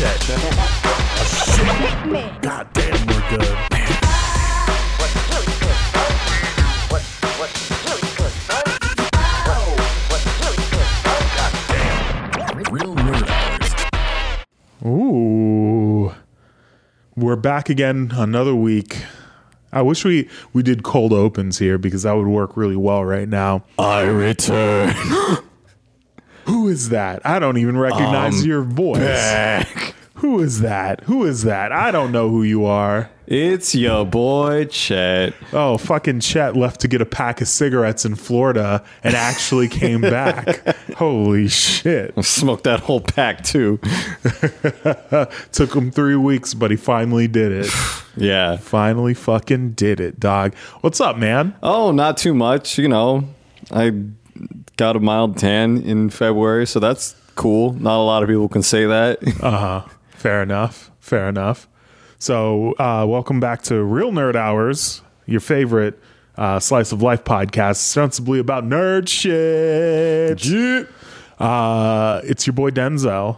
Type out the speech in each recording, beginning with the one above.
Chet. Shit. God damn, we're good. What's really good, son? What, what's really good, son? What, what's really good, son? God Real Nerd Hours. Ooh. We're back again another week. I wish we we did cold opens here because that would work really well right now. I return. Who is that? I don't even recognize um, your voice. Back. Who is that? Who is that? I don't know who you are. It's your boy Chet. Oh, fucking Chet left to get a pack of cigarettes in Florida and actually came back. Holy shit. Smoked that whole pack too. Took him three weeks, but he finally did it. Yeah. finally fucking did it, dog. What's up, man? Oh, not too much. You know, I got a mild tan in February, so that's cool. Not a lot of people can say that. Uh huh. Fair enough. Fair enough. So, uh, welcome back to Real Nerd Hours, your favorite uh, slice of life podcast, ostensibly about nerd shit. Uh, it's your boy Denzel.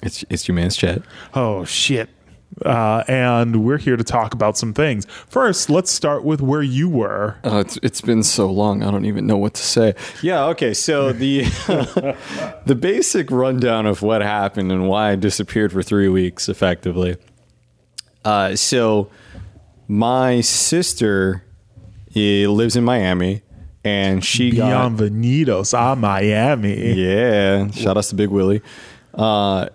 It's it's your man's Chet. Oh shit. Uh, and we're here to talk about some things. First, let's start with where you were. Oh, it's it's been so long. I don't even know what to say. Yeah. Okay. So the the basic rundown of what happened and why I disappeared for three weeks, effectively. Uh, so my sister lives in Miami, and she got Bienvenidos a Miami. yeah. Shout out to Big Willie. Uh,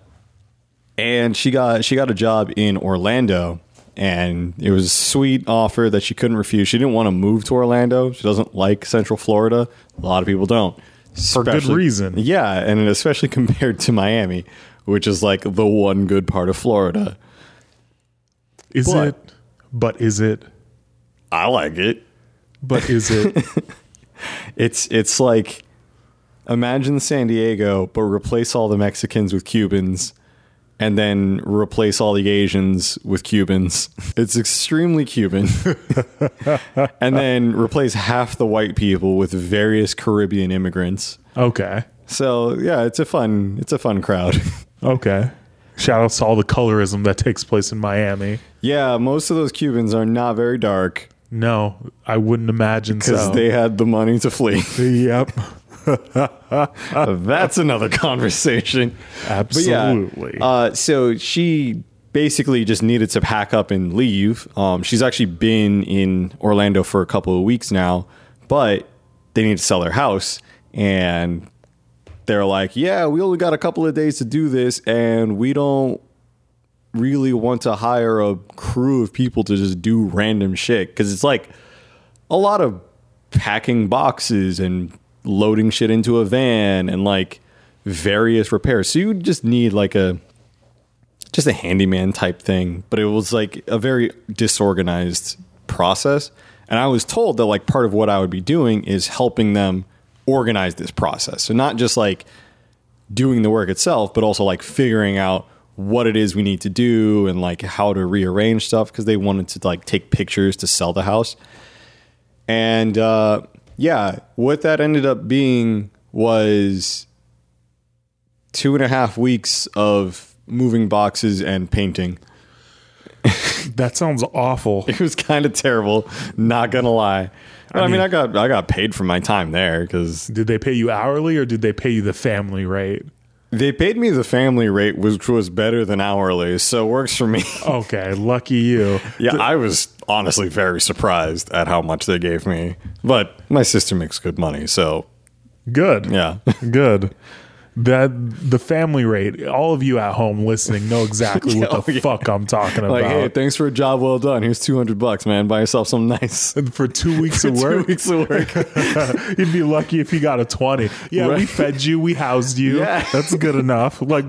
and she got she got a job in Orlando, and it was a sweet offer that she couldn't refuse. She didn't want to move to Orlando. She doesn't like Central Florida. A lot of people don't. For good reason. Yeah, and especially compared to Miami, which is like the one good part of Florida. Is But- it? But is it? I like it. But is it? It's it's like imagine San Diego, but replace all the Mexicans with Cubans, and then replace all the Asians with Cubans. It's extremely Cuban, and then replace half the white people with various Caribbean immigrants. okay. So yeah, it's a fun it's a fun crowd. Okay. Shout out to all the colorism that takes place in Miami. yeah, most of those Cubans are not very dark No, I wouldn't imagine because so. they had the money to flee. yep. That's another conversation. But yeah, Absolutely. uh, so she basically just needed to pack up and leave. Um, she's actually been in Orlando for a couple of weeks now, but they need to sell their house. And they're like, yeah, we only got a couple of days to do this, and we don't really want to hire a crew of people to just do random shit. Because it's like a lot of packing boxes and loading shit into a van and like various repairs. So you just need like a just a handyman type thing, but it was like a very disorganized process. And I was told that like part of what I would be doing is helping them organize this process. So not just like doing the work itself, but also like figuring out what it is we need to do and like how to rearrange stuff because they wanted to like take pictures to sell the house. And uh, yeah, what that ended up being was two and a half weeks of moving boxes and painting. that sounds awful. It was kind of terrible, not gonna lie. I, mean, mean- I got I got paid for my time there because Did they pay you hourly or did they pay you the family rate? they paid me the family rate, which was better than hourly, so it works for me. Okay, lucky you. yeah, I was honestly very surprised at how much they gave me, but my sister makes good money, so Good. yeah. Good. That the family rate, all of you at home listening know exactly what Oh, the yeah. fuck I'm talking about. Like, hey, thanks for a job well done. Here's two hundred bucks, man. Buy yourself something nice. For two weeks of work. Two weeks of work. you'd be lucky if you got a 20. Yeah, we fed you, we housed you. Yeah. That's good enough. Like,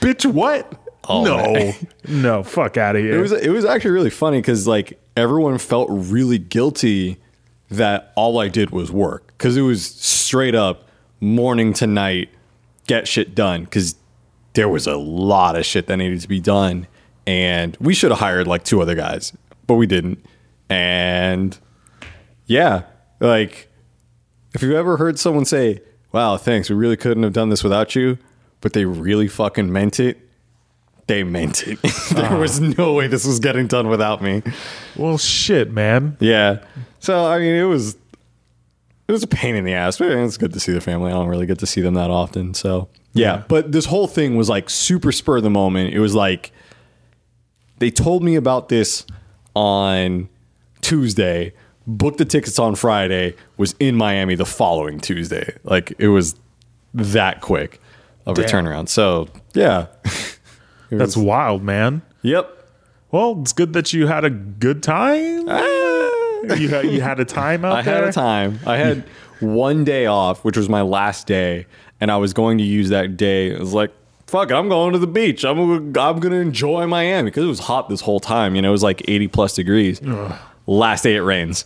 bitch, what? Oh, no. man. No, fuck out of here. It was it was actually really funny because like everyone felt really guilty that all I did was work. Because it was straight up morning to night get shit done. Because there was a lot of shit that needed to be done. And we should have hired like two other guys but we didn't. And yeah like if you've ever heard someone say wow thanks we really couldn't have done this without you but they really fucking meant it they meant it. there uh-huh. was no way this was getting done without me. Well, shit, man. Yeah. So I mean, it was it was a pain in the ass, but it's good to see the family. I don't really get to see them that often. So yeah. Yeah. But this whole thing was like super spur of the moment. It was like they told me about this on Tuesday, booked the tickets on Friday, was in Miami the following Tuesday. Like it was that quick of a turnaround. So yeah. That's was- wild, man. Yep. Well, it's good that you had a good time. Ah. you had you had a time out I there. I had a time. I had one day off, which was my last day, and I was going to use that day. It was like, fuck it, I'm going to the beach. I'm gonna, I'm going to enjoy Miami because it was hot this whole time. You know, it was like 80 plus degrees. Last day it rains.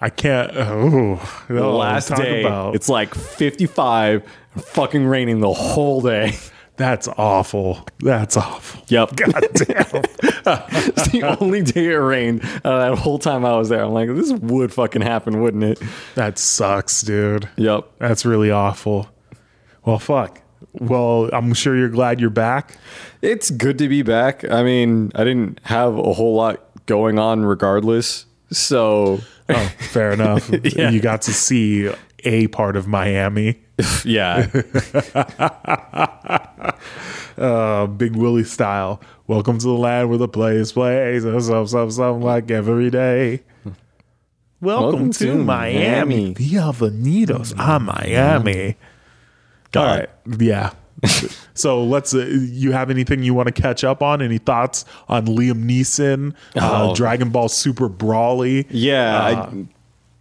I can't. Oh, last day about- it's like 55 and fucking raining the whole day. that's awful. That's awful. Yep. God damn. it's the only day it rained uh, that whole time I was there. I'm like, this would fucking happen, wouldn't it? that sucks, dude. Yep. That's really awful. Well, fuck. Well, I'm sure you're glad you're back. It's good to be back. I mean, I didn't have a whole lot going on regardless. So, Oh, fair enough. Yeah. You got to see a part of Miami. yeah. Uh, Big Willie style. Welcome to the land where the plays plays. Something, something, something like every day. Welcome, Welcome to, to Miami. Miami. The Avenidos are Miami. Got All right. Yeah. so let's. Uh, you have anything you want to catch up on? Any thoughts on Liam Neeson, uh, Oh. Dragon Ball Super Broly? Yeah. I,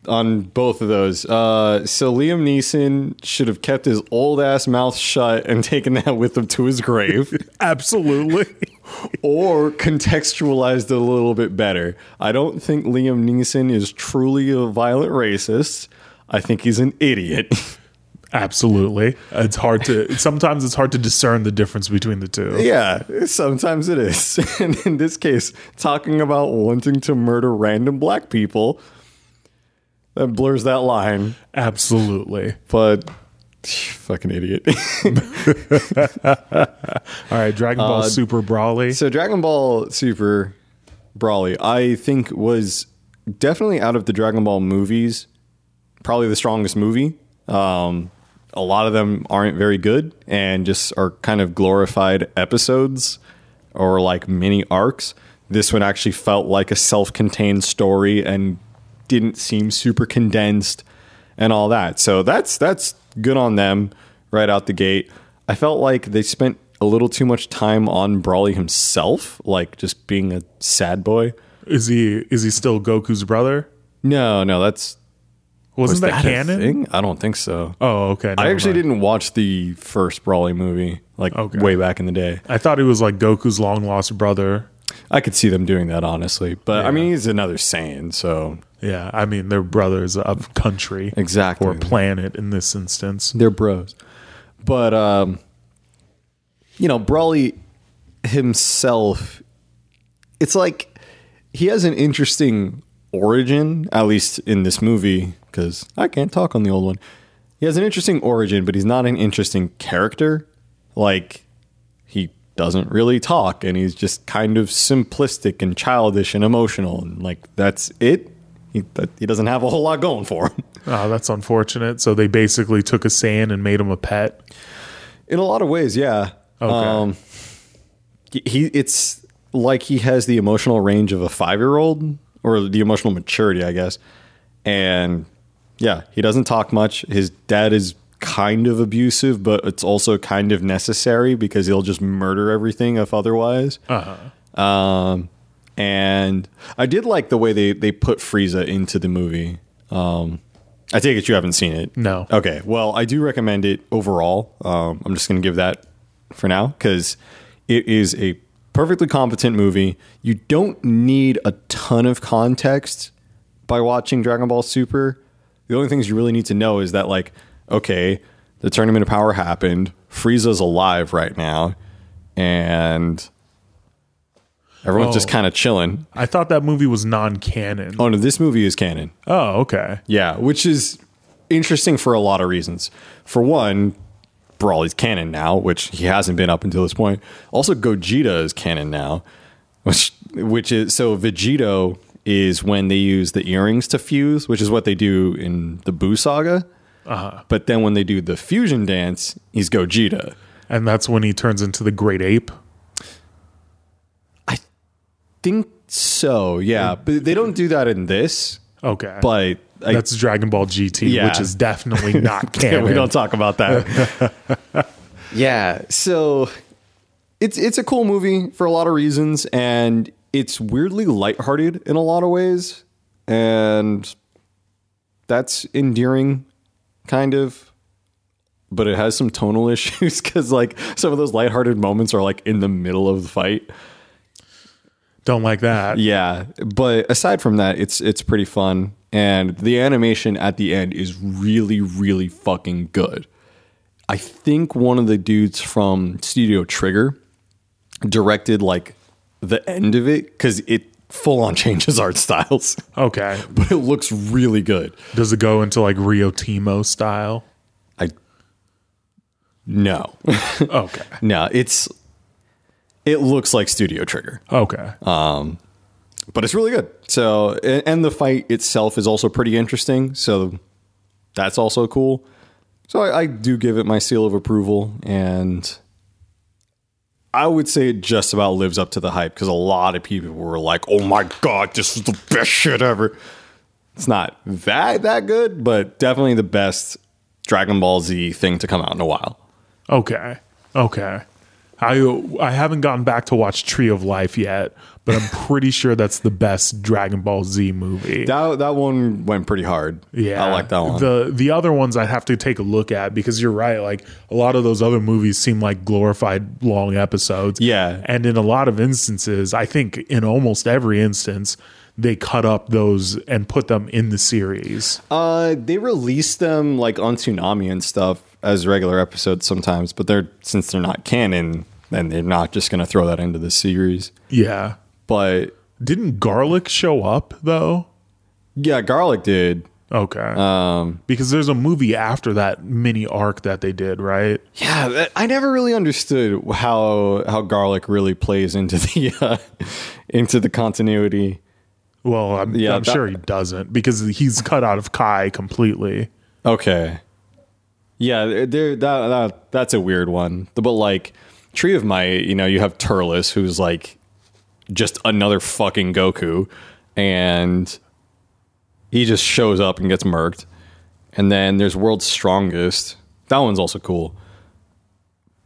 on both of those. Uh, so, Liam Neeson should have kept his old ass mouth shut and taken that with him to his grave. Absolutely. or contextualized it a little bit better. I don't think Liam Neeson is truly a violent racist. I think he's an idiot. Absolutely. It's hard to. Sometimes it's hard to discern the difference between the two. Yeah, sometimes it is. And in this case, talking about wanting to murder random black people, that blurs that line. Absolutely. But fucking idiot. All right, Dragon Ball Super Broly. so Dragon Ball Super Broly, I think was definitely out of the Dragon Ball movies, probably the strongest movie. Um, a lot of them aren't very good and just are kind of glorified episodes or like mini arcs. This one actually felt like a self-contained story and didn't seem super condensed and all that. So that's that's good on them right out the gate. I felt like they spent a little too much time on Broly himself, like just being a sad boy. Is he is he still Goku's brother? No, no, that's Wasn't was that, a canon? thing? I don't think so. Oh, okay. I actually mind. didn't watch the first Broly movie, like Okay. way back in the day. I thought he was like Goku's long lost brother. I could see them doing that honestly, but Yeah. I mean, he's another Saiyan, so Yeah, I mean they're brothers of country exactly. or planet in this instance. They're bros. But um you know, Broly himself it's like he has an interesting origin, at least in this movie, because I can't talk on the old one. He has an interesting origin, but he's not an interesting character. Like he doesn't really talk and he's just kind of simplistic and childish and emotional and like that's it. He, he doesn't have a whole lot going for him. Oh, that's unfortunate. So they basically took a Saiyan and made him a pet. In a lot of ways, yeah. Okay. Um, he it's like he has the emotional range of a five year old or the emotional maturity, I guess. And yeah, he doesn't talk much. His dad is kind of abusive, but it's also kind of necessary because he'll just murder everything if otherwise. Uh-huh. Um, and I did like the way they they put Frieza into the movie. Um, I take it you haven't seen it. No. Okay. Well, I do recommend it overall. Um, I'm just going to give that for now because it is a perfectly competent movie. You don't need a ton of context by watching Dragon Ball Super. The only things you really need to know is that, like, okay, the tournament of power happened. Frieza's alive right now, and everyone's just Oh. kind of chilling. I thought that movie was non-canon. Oh no, this movie is canon. Oh, okay. Yeah, which is interesting for a lot of reasons. For one, Broly's canon now, which he hasn't been up until this point. Also, Gogeta is canon now, which which is so Vegito is when they use the earrings to fuse, which is what they do in the Buu saga. Uh-huh. But then when they do the fusion dance, he's Gogeta. And that's when he turns into the great ape. I think so, yeah. But they don't do that in this. Okay. But I, that's Dragon Ball GT, Yeah. which is definitely not Yeah, canon. we don't talk about that. yeah, so it's it's a cool movie for a lot of reasons, and it's weirdly lighthearted in a lot of ways, and that's endearing, kind of. But it has some tonal issues because, like, some of those lighthearted moments are like in the middle of the fight. Don't like that. Yeah, but aside from that, it's it's pretty fun, and the animation at the end is really, really fucking good. I think one of the dudes from Studio Trigger directed like the end of it because it full on changes art styles, Okay. but it looks really good. Does it go into like Ryo Timo style? I no, Okay. no, it's it looks like Studio Trigger. Okay. Um, but it's really good. So, and and the fight itself is also pretty interesting. So, that's also cool. So, I, I do give it my seal of approval, and I would say it just about lives up to the hype because a lot of people were like, "Oh my god, this is the best shit ever." It's not that that good, but definitely the best Dragon Ball Z thing to come out in a while. Okay. Okay. I I haven't gotten back to watch Tree of Life yet, but I'm pretty sure that's the best Dragon Ball Z movie. That that one went pretty hard. yeah, I like that one. The the other ones I'd have to take a look at because you're right. Like a lot of those other movies seem like glorified long episodes. Yeah. and in a lot of instances, I think in almost every instance, they cut up those and put them in the series. Uh, they release them like on Toonami and stuff as regular episodes sometimes, but they're since they're not canon, then they're not just gonna throw that into the series. Yeah. But Didn't Garlic show up though? yeah, Garlic did. Okay. Um, because there's a movie after that mini arc that they did, right? yeah, that, I never really understood how how Garlic really plays into the uh, into the continuity. Well, I'm, Yeah, I'm that- sure he doesn't because he's cut out of Kai completely. Okay. Yeah, there that, that that's a weird one. But like Tree of Might, you know, you have Turles who's like just another fucking Goku and he just shows up and gets murked. And then there's World's Strongest. That one's also cool.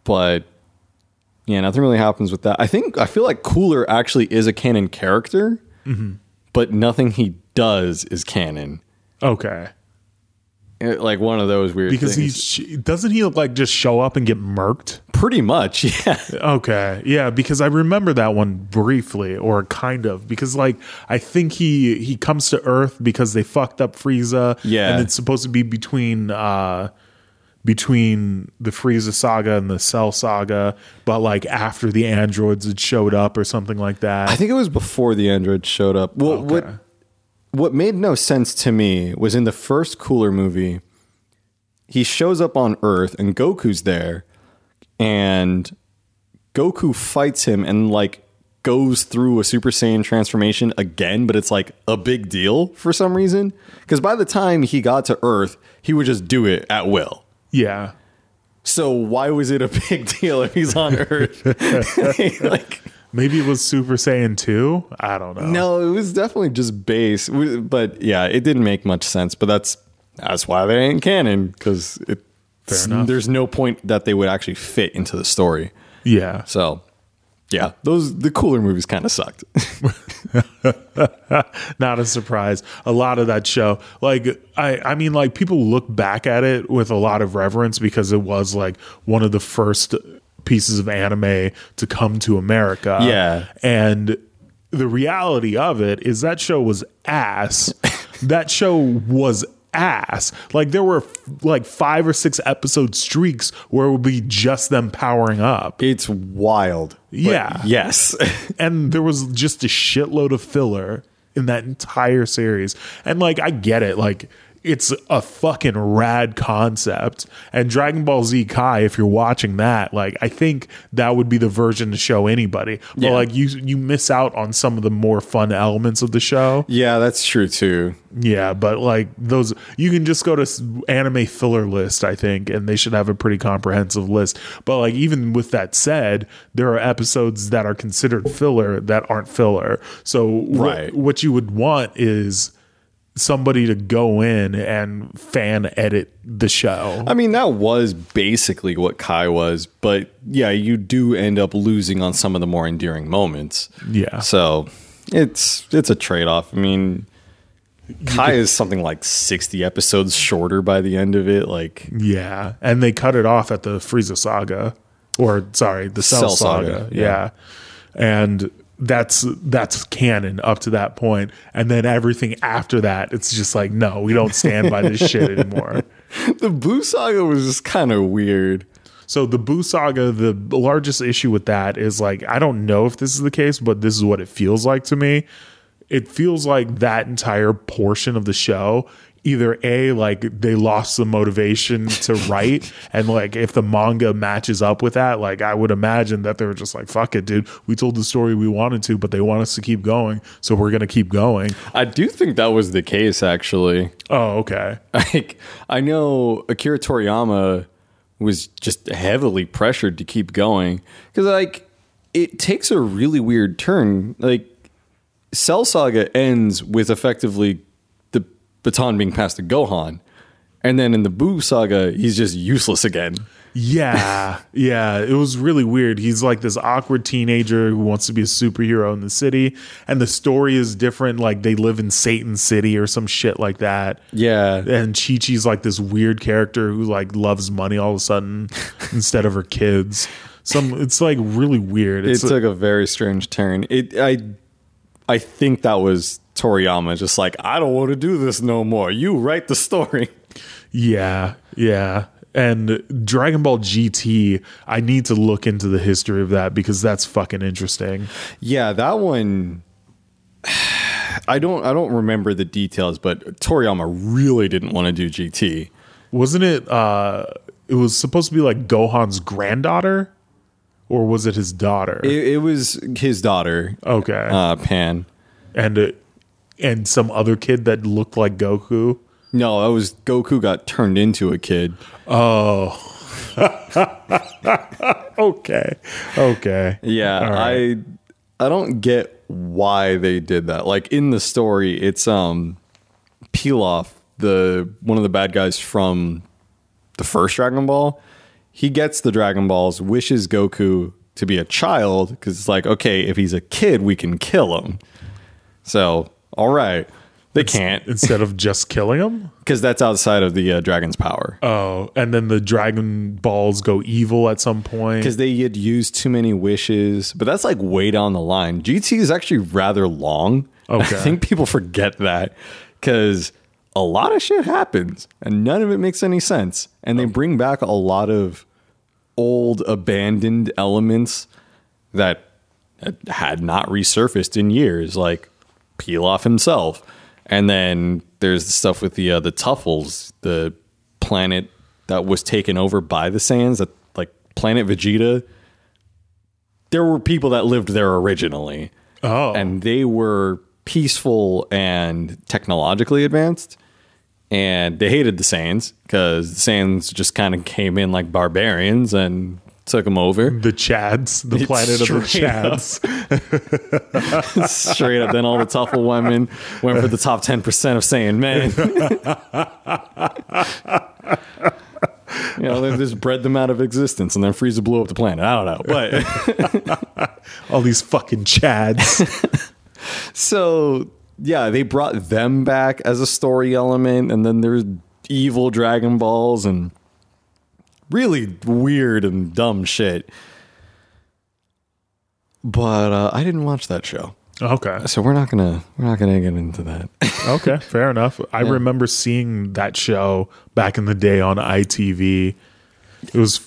But yeah, nothing really happens with that. I think I feel like Cooler actually is a canon character, mm-hmm. but nothing he does is canon. Okay. Like one of those weird Because things. he doesn't he look like just show up and get murked? Pretty much, yeah. Okay. Yeah, because I remember that one briefly or kind of because like I think he he comes to Earth because they fucked up Frieza Yeah. and it's supposed to be between uh between the Frieza saga and the Cell saga, but like after the androids had showed up or something like that. I think it was before the androids showed up. Well, Okay. what made no sense to me was in the first Cooler movie, he shows up on Earth and Goku's there, and Goku fights him and like goes through a Super Saiyan transformation again, but it's like a big deal for some reason. Because by the time he got to Earth, he would just do it at will. yeah. So why was it a big deal if he's on Earth? like Maybe it was Super Saiyan 2? I don't know. No, it was definitely just base. But yeah, it didn't make much sense. But that's that's why they ain't canon because it. Fair enough. There's no point that they would actually fit into the story. Yeah. So, yeah, those the cooler movies kind of sucked. not a surprise. A lot of that show, like I, I mean, like people look back at it with a lot of reverence because it was like one of the first pieces of anime to come to America. Yeah. and the reality of it is that show was ass. that show was ass. Like there were like five or six episode streaks where it would be just them powering up. it's wild. Yeah. Yes. and there was just a shitload of filler in that entire series and like i get it like it's a fucking rad concept. And Dragon Ball Z Kai, if you're watching that, like I think that would be the version to show anybody. But Yeah. like you you miss out on some of the more fun elements of the show. Yeah, that's true too. Yeah, but like those, you can just go to anime filler list, I think, and they should have a pretty comprehensive list. But like, even with that said, there are episodes that are considered filler that aren't filler. So what- Right. what you would want is somebody to go in and fan edit the show. I mean, that was basically what Kai was, but yeah, you do end up losing on some of the more endearing moments. Yeah. So it's it's a trade off. I mean, Kai is something like sixty episodes shorter by the end of it. Like, Yeah, and they cut it off at the Frieza saga, or sorry, the Cell, Cell saga. saga, Yeah. yeah. and that's that's canon up to that point, and then everything after that, it's just like, no, we don't stand by this shit anymore. the Buu Saga was just kind of weird. So the Buu saga, the largest issue with that is like, I don't know if this is the case, but this is what it feels like to me. It feels like that entire portion of the show either a like they lost the motivation to write and like if the manga matches up with that like i would imagine that they were just like fuck it dude we told the story we wanted to but they want us to keep going so we're gonna keep going I do think that was the case, actually. oh okay Like, I know Akira Toriyama was just heavily pressured to keep going because, like, it takes a really weird turn. Like, Cell Saga ends with effectively baton being passed to Gohan, and then in the Buu Saga, he's just useless again. Yeah, yeah, it was really weird. He's like this awkward teenager who wants to be a superhero in the city, and the story is different. Like they live in Satan City or some shit like that. Yeah, And Chi Chi's like this weird character who like loves money all of a sudden instead of her kids. Some it's like really weird. it It's took a very strange turn. It, I, I think that was Toriyama just like I don't want to do this no more. You write the story. Yeah, yeah. And Dragon Ball GT, I need to look into the history of that because that's fucking interesting. Yeah, that one. I don't. I don't remember the details, but Toriyama really didn't want to do GT. Wasn't it uh it was supposed to be like Gohan's granddaughter? Or was it his daughter? It, it was his daughter, okay. uh, Pan. and uh, and some other kid that looked like Goku. No, that was Goku got turned into a kid. Oh. okay. Okay. Yeah, right. I I don't get why they did that. Like in the story, it's um Pilaf, the one of the bad guys from the first Dragon Ball. He gets the Dragon Balls, wishes Goku to be a child because it's like, okay, if he's a kid, we can kill him. So, all right, they can't Instead of just killing them because that's outside of the uh, dragon's power. Oh, and then the Dragon Balls go evil at some point. because they had used too many wishes. But that's like way down the line. GT is actually rather long. Okay. I think people forget that because a lot of shit happens and none of it makes any sense. And they bring back a lot of old abandoned elements that had not resurfaced in years, like Pilaf himself. And then there's the stuff with the uh, the Tuffles, the planet that was taken over by the Sands, that like planet Vegeta. There were people that lived there originally, oh. and they were peaceful and technologically advanced. And they hated the Saiyans because the Saiyans just kind of came in like barbarians and took them over. the Chads, the planet of the straight up. Chads. straight up. Then all the Tuffle women went for the top 10% of Saiyan men. you know, they just bred them out of existence and then Frieza blew up the planet. I don't know. But All these fucking Chads. so, yeah, they brought them back as a story element. And then there's evil Dragon Balls and really weird and dumb shit. But uh, I didn't watch that show. okay. So we're not gonna we're not gonna get into that. Okay, fair enough. I remember seeing that show back in the day on ITV. it was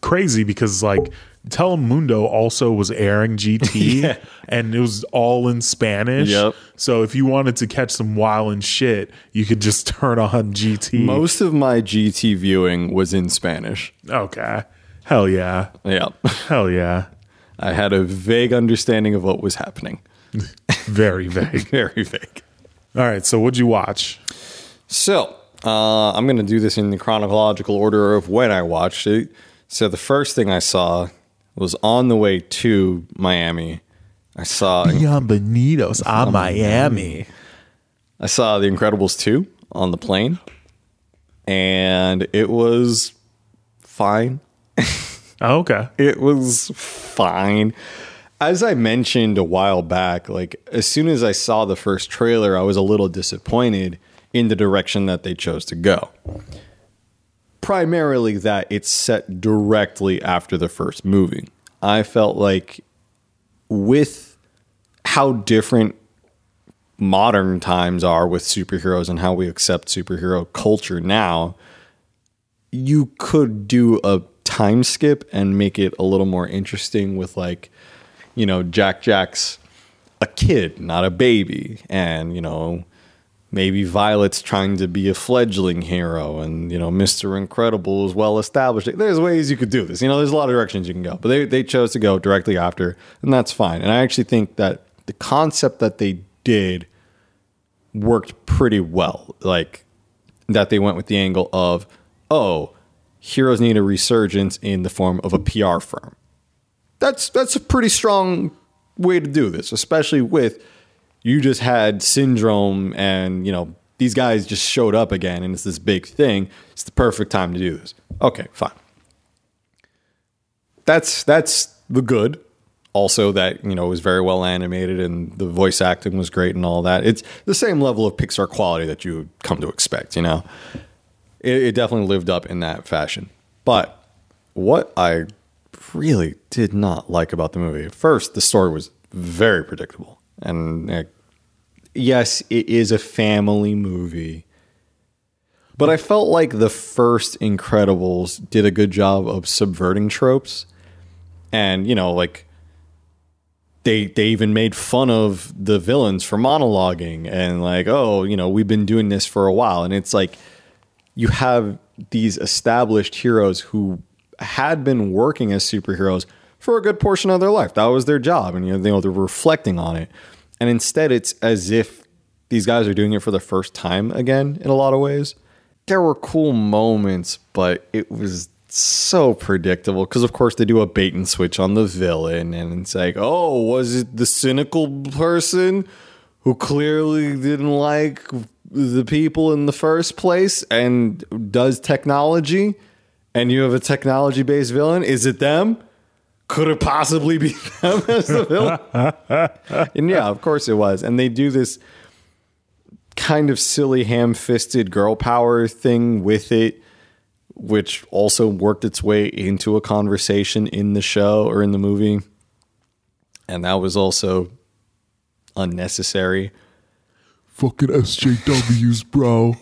crazy because like Telemundo also was airing GT Yeah. and it was all in Spanish. Yep. So if you wanted to catch some wild and shit, you could just turn on GT. Most of my GT viewing was in Spanish. okay. Hell yeah. Yeah. Hell yeah. I had a vague understanding of what was happening. Very vague. Very vague. All right. So what'd you watch? So, uh, I'm going to do this in the chronological order of when I watched it. So, the first thing I saw was on the way to Miami. I saw Bienvenidos a Miami. I saw The Incredibles 2 on the plane, and it was fine. Oh, okay. It was fine. As I mentioned a while back, like as soon as I saw the first trailer, I was a little disappointed in the direction that they chose to go. Primarily that it's set directly after the first movie. I felt like with how different modern times are with superheroes and how we accept superhero culture now, you could do a time skip and make it a little more interesting with like you know jack jack's a kid not a baby and you know maybe violet's trying to be a fledgling hero and you know mr incredible is well established. There's ways you could do this. You know there's a lot of directions you can go but they, they chose to go directly after and that's fine. And i actually think that the concept that they did worked pretty well. Like that they went with the angle of, oh, heroes need a resurgence in the form of a PR firm. That's that's a pretty strong way to do this, especially with you just had syndrome and you know these guys just showed up again and it's this big thing. It's the perfect time to do this. Okay, fine. That's that's the good. Also, that you know was very well animated and the voice acting was great and all that. It's the same level of Pixar quality that you would come to expect. You know, it, it definitely lived up in that fashion. But what I really did not like about the movie, first, the story was very predictable, and uh, yes, it is a family movie. But I felt like the first Incredibles did a good job of subverting tropes. And, you know, like they they even made fun of the villains for monologuing and like, oh, you know, we've been doing this for a while. And it's like you have these established heroes who had been working as superheroes for a good portion of their life. That was their job. And you know, they, you know, they're reflecting on it. And instead it's as if these guys are doing it for the first time again in a lot of ways. There were cool moments, but it was so predictable because of course they do a bait and switch on the villain and it's like, oh, was it the cynical person who clearly didn't like the people in the first place and does technology and you have a technology based villain? Is it them? Could it possibly be them as the villain? and yeah, of course it was. And they do this kind of silly ham fisted girl power thing with it, which also worked its way into a conversation in the show or in the movie. And that was also unnecessary. Fucking SJWs, bro.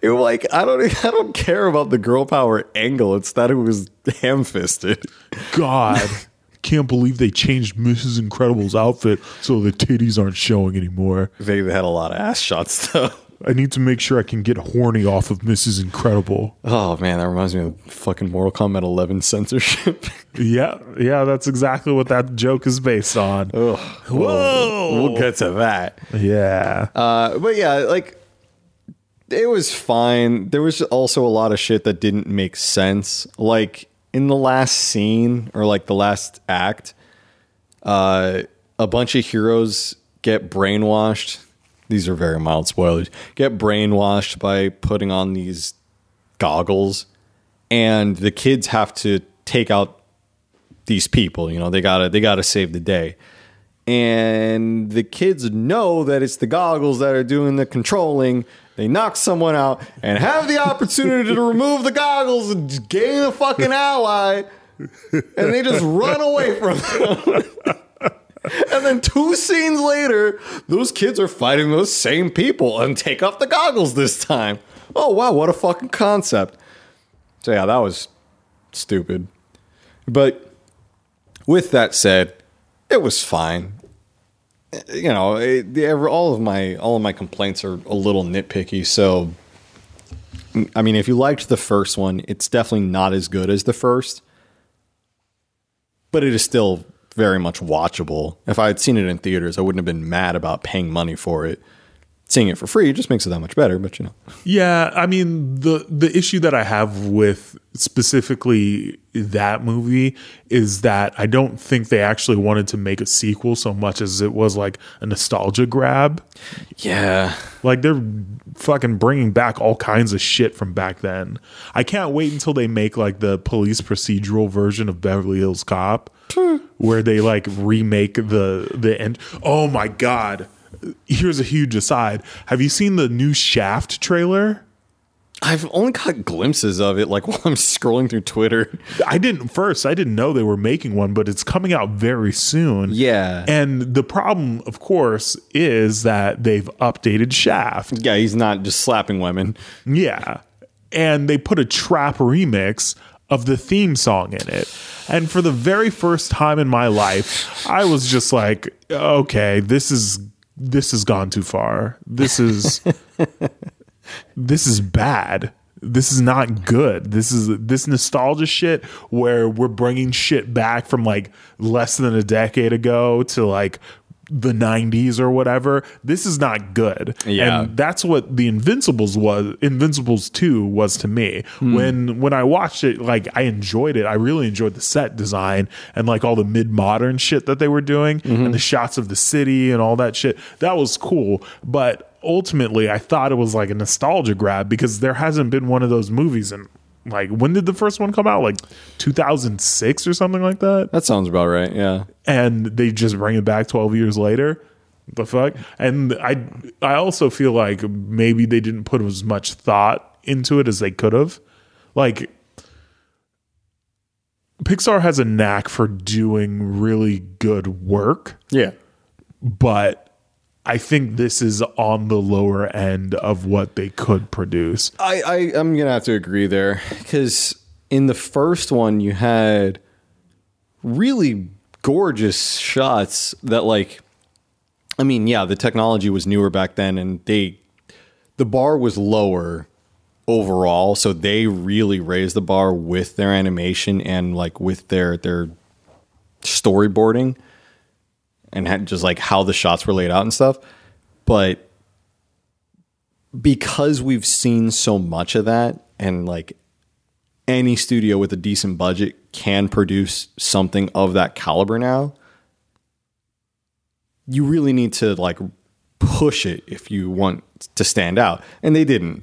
It like I don't I don't care about the girl power angle. It's that it was ham fisted. God. Can't believe they changed Mrs. Incredible's outfit so the titties aren't showing anymore. They had a lot of ass shots though. I need to make sure I can get horny off of Mrs. Incredible. Oh man, that reminds me of fucking Mortal Kombat 11 censorship. Yeah, yeah, that's exactly what that joke is based on. Whoa, we'll get to that. Yeah. Uh, but yeah, like it was fine. There was also a lot of shit that didn't make sense. Like in the last scene or like the last act, uh, a bunch of heroes get brainwashed. These are very mild spoilers. Get brainwashed by putting on these goggles, and the kids have to take out these people. You know, they gotta they gotta save the day. And the kids know that it's the goggles that are doing the controlling. They knock someone out and have the opportunity to remove the goggles and gain a fucking ally. And they just run away from them. and then two scenes later, those kids are fighting those same people and take off the goggles this time. Oh wow, what a fucking concept. So yeah, that was stupid. But with that said, it was fine. You know, it, all of my all of my complaints are a little nitpicky. So, I mean, if you liked the first one, it's definitely not as good as the first, but it is still very much watchable. If I had seen it in theaters, I wouldn't have been mad about paying money for it. Seeing it for free just makes it that much better. But you know, Yeah, I mean the the issue that I have with specifically that movie is that I don't think they actually wanted to make a sequel so much as it was like a nostalgia grab. yeah, Like they're fucking bringing back all kinds of shit from back then. I can't wait until they make like the police procedural version of Beverly Hills Cop, hmm. where they like remake the the end. Oh my god! Here's a huge aside. Have you seen the new Shaft trailer? I've only got glimpses of it, like while I'm scrolling through Twitter. I didn't first. I didn't know they were making one, but it's coming out very soon. Yeah. And the problem, of course, is that they've updated Shaft. Yeah, he's not just slapping women. Yeah. And they put a trap remix of the theme song in it. And for the very first time in my life, I was just like, okay, this is this has gone too far. This is this is bad. This is not good. This is this nostalgia shit where we're bringing shit back from like less than a decade ago to like the 90s or whatever. This is not good. Yeah. And that's what the Invincibles was. Invincibles 2 was to me. Hmm. When when I watched it, like I enjoyed it. I really enjoyed the set design and like all the mid-modern shit that they were doing Mm-hmm. and the shots of the city and all that shit. That was cool. But ultimately I thought it was like a nostalgia grab because there hasn't been one of those movies in like when did the first one come out? Like 2006 or something like that? That sounds about right. Yeah. and they just bring it back 12 years later the fuck and i i also feel like maybe they didn't put as much thought into it as they could have like pixar has a knack for doing really good work Yeah. but i think this is on the lower end of what they could produce. I, I I'm gonna have to agree there because in the first one you had really gorgeous shots that like I mean yeah the technology was newer back then and they the bar was lower overall so they really raised the bar with their animation and like with their their storyboarding and just like how the shots were laid out and stuff but because we've seen so much of that and like any studio with a decent budget can produce something of that caliber now you really need to like push it if you want to stand out. And they didn't.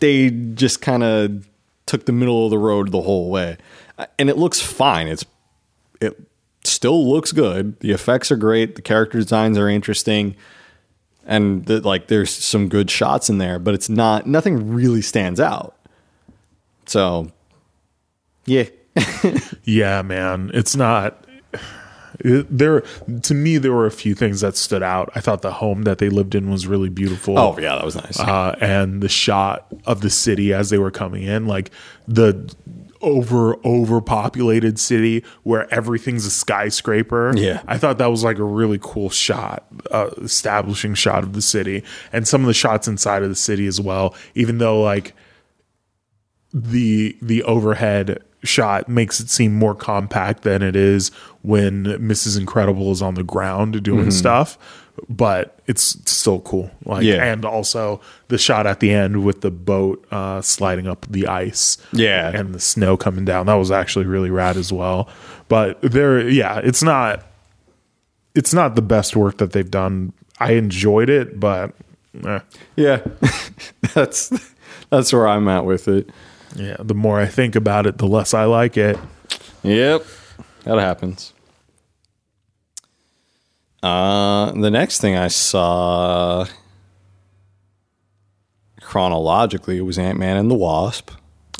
They just kind of took the middle of the road the whole way. And it looks fine. It's it still looks good the effects are great the character designs are interesting and the, like there's some good shots in there, but it's not nothing really stands out. So, yeah, Yeah, man, it's not. It, there, to me, there were a few things that stood out. I thought the home that they lived in was really beautiful. oh yeah, that was nice. uh, and the shot of the city as they were coming in, like the over overpopulated city where everything's a skyscraper. Yeah. I thought that was like a really cool shot, uh, establishing shot of the city, and some of the shots inside of the city as well. Even though like the the overhead shot makes it seem more compact than it is when Mrs. Incredible is on the ground doing stuff. But it's still cool. Like Yeah. and also the shot at the end with the boat uh, sliding up the ice. Yeah. And the snow coming down. That was actually really rad as well. But there yeah, it's not it's not the best work that they've done. I enjoyed it, but eh. yeah, that's that's where I'm at with it. yeah, the more I think about it, the less I like it. Yep, that happens. Uh, the next thing I saw chronologically was Ant Man and the Wasp.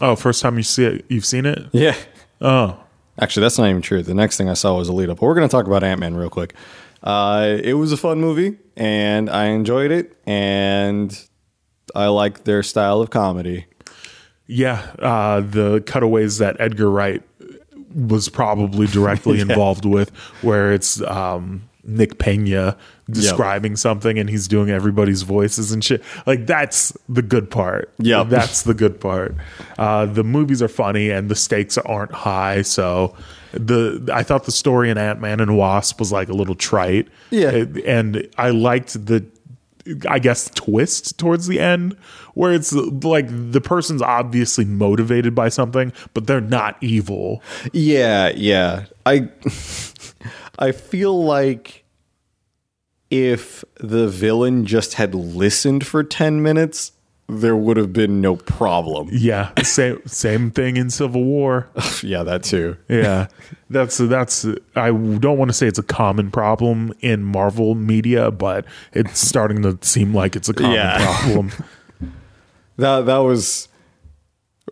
Oh, first time you see it, you've seen it? Yeah, Oh, Actually, that's not even true. The next thing I saw was a lead up, but we're going to talk about Ant Man real quick. Uh, it was a fun movie, and I enjoyed it, and I like their style of comedy. Yeah, uh, the cutaways that Edgar Wright was probably directly involved with, where it's um, Nick Pena describing something and he's doing everybody's voices and shit. Like that's the good part. Yeah, that's the good part. Uh, the movies are funny and the stakes aren't high, so. The I thought the story in Ant Man and Wasp was like a little trite, Yeah. and I liked the I guess twist towards the end where it's like the person's obviously motivated by something, but they're not evil. Yeah, yeah. I I feel like if the villain just had listened for 10 minutes, there would have been no problem. Yeah, same same thing in Civil War. yeah, that too. Yeah, that's that's. I don't want to say it's a common problem in Marvel media, but it's starting to seem like it's a common Yeah. problem. That that was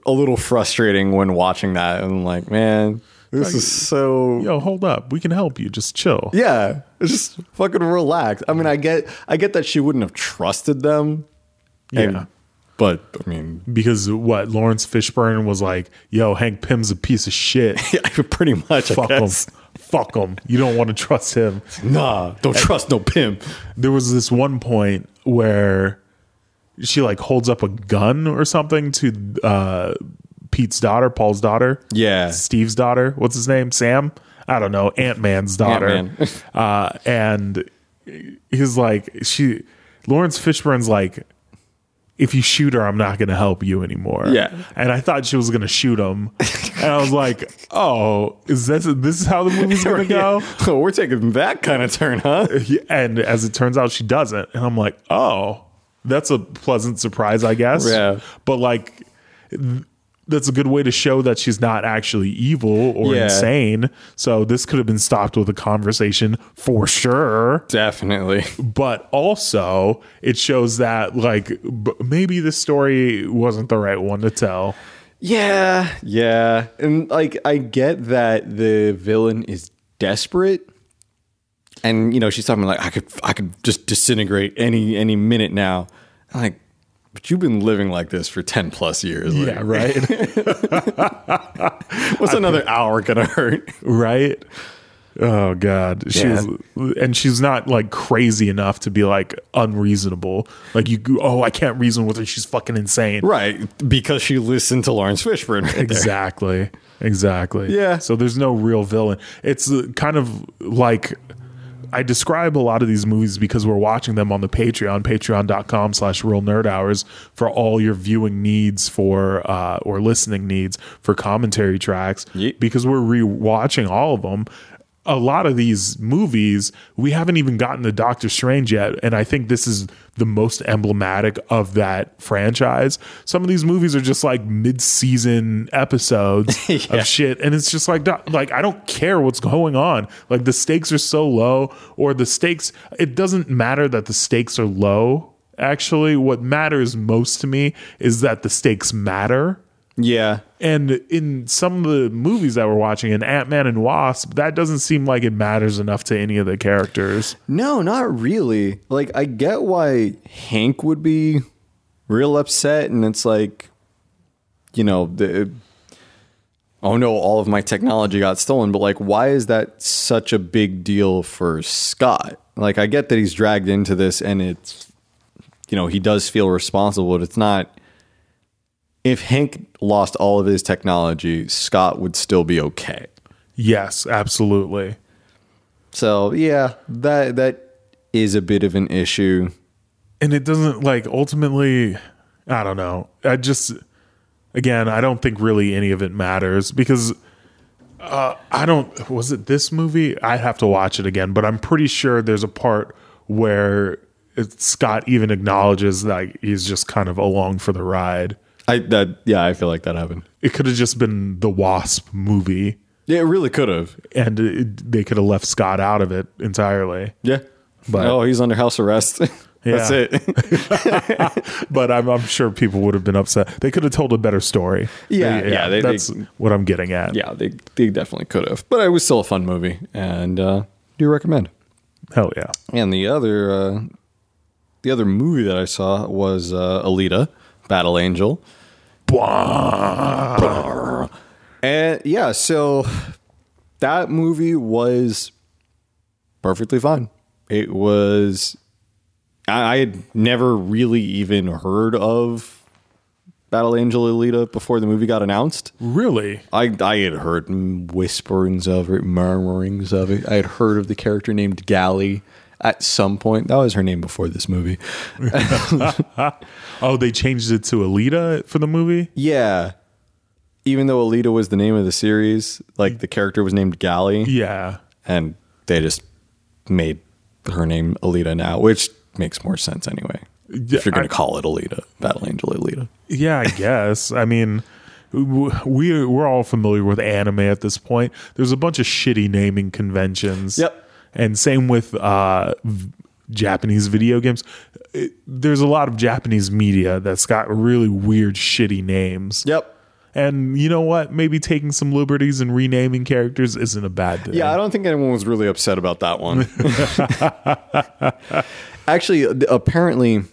a little frustrating when watching that and like, man, this is so Yo, hold up, we can help you. Just chill. Yeah, just fucking relax. I mean, I get I get that she wouldn't have trusted them. and- Yeah. but I mean, Because what Laurence Fishburne was like, "Yo, Hank Pym's a piece of shit. yeah, pretty much. Fuck him, fuck him. You don't want to trust him." Nah, don't trust no Pym. there was this one point where she like holds up a gun or something to uh Pete's daughter, Paul's daughter. Yeah. Steve's daughter. What's his name? Sam? I don't know. Ant Man's daughter. Ant-Man. uh and he's like she Laurence Fishburne's like if you shoot her, I'm not going to help you anymore. Yeah. and I thought she was going to shoot him, and I was like, "Oh, is this this is how the movie's going to go?" Oh, we're taking that kind of turn, huh? and as it turns out she doesn't and i'm like oh that's a pleasant surprise i guess Yeah. but like that's a good way to show that she's not actually evil or Yeah. insane so this could have been stopped with a conversation for sure Definitely. but also it shows that like b- maybe this story wasn't the right one to tell Yeah, yeah. And like I get that the villain is desperate. And you know, she's talking like I could I could just disintegrate any any minute now. I'm like, but you've been living like this for 10 plus years. Like, yeah right What's another hour gonna hurt? right oh god she Yeah. was and she's not like crazy enough to be like unreasonable like you oh i can't reason with her she's fucking insane Right. Because she listened to Laurence Fishburne right exactly exactly Yeah. so there's no real villain it's uh, kind of like I describe a lot of these movies because we're watching them on the Patreon, patreon.com slash real nerd hours for all your viewing needs for uh, or listening needs for commentary tracks. Ye- Because we're rewatching all of them. A lot of these movies, we haven't even gotten to Doctor Strange yet. And I think this is the most emblematic of that franchise. Some of these movies are just like mid season episodes Yeah. of shit and it's just like like I don't care what's going on like the stakes are so low or the stakes it doesn't matter that the stakes are low actually what matters most to me is that the stakes matter Yeah. and in some of the movies that we're watching in Ant-Man and Wasp that doesn't seem like it matters enough to any of the characters No, not really. Like I get why Hank would be real upset and it's like you know, the oh no, all of my technology got stolen, but like why is that such a big deal for Scott? Like I get that he's dragged into this and it's you know, he does feel responsible, but it's not if Hank lost all of his technology, Scott would still be okay. yes absolutely So, yeah, that that is a bit of an issue. and it doesn't like ultimately i don't know i just again i don't think really any of it matters because uh i don't was it this movie I'd have to watch it again but i'm pretty sure there's a part where scott even acknowledges that he's just kind of along for the ride I that yeah, I feel like that happened. it could have just been the wasp movie Yeah, it really could have. and it, they could have left scott out of it entirely Yeah. But- oh, he's under house arrest. That's Yeah. it. but I'm, I'm sure people would have been upset. They could have told a better story. Yeah, yeah, they- that's they- what I'm getting at. yeah, they they definitely could have. But it was still a fun movie and uh do you recommend. hell yeah. And the other uh the other movie that I saw was uh Alita, Battle Angel. Blah. And yeah, so that movie was perfectly fine. It was. I, I had never really even heard of Battle Angel Alita before the movie got announced. Really? I I had heard whisperings of it, murmurings of it. I had heard of the character named Gally at some point. That was her name before this movie. Oh, they changed it to Alita for the movie? Yeah. Even though Alita was the name of the series, like the character was named Gally. Yeah. and they just made her name Alita now, which makes more sense anyway. Yeah, if you're going to call it Alita, Battle Angel Alita. Yeah, I guess. I mean, we we're all familiar with anime at this point. There's a bunch of shitty naming conventions. Yep. And same with uh, v- Japanese video games. It- there's a lot of Japanese media that's got really weird, shitty names. Yep. And you know what? Maybe taking some liberties and renaming characters isn't a bad thing. Yeah, I don't think anyone was really upset about that one. Actually, apparently,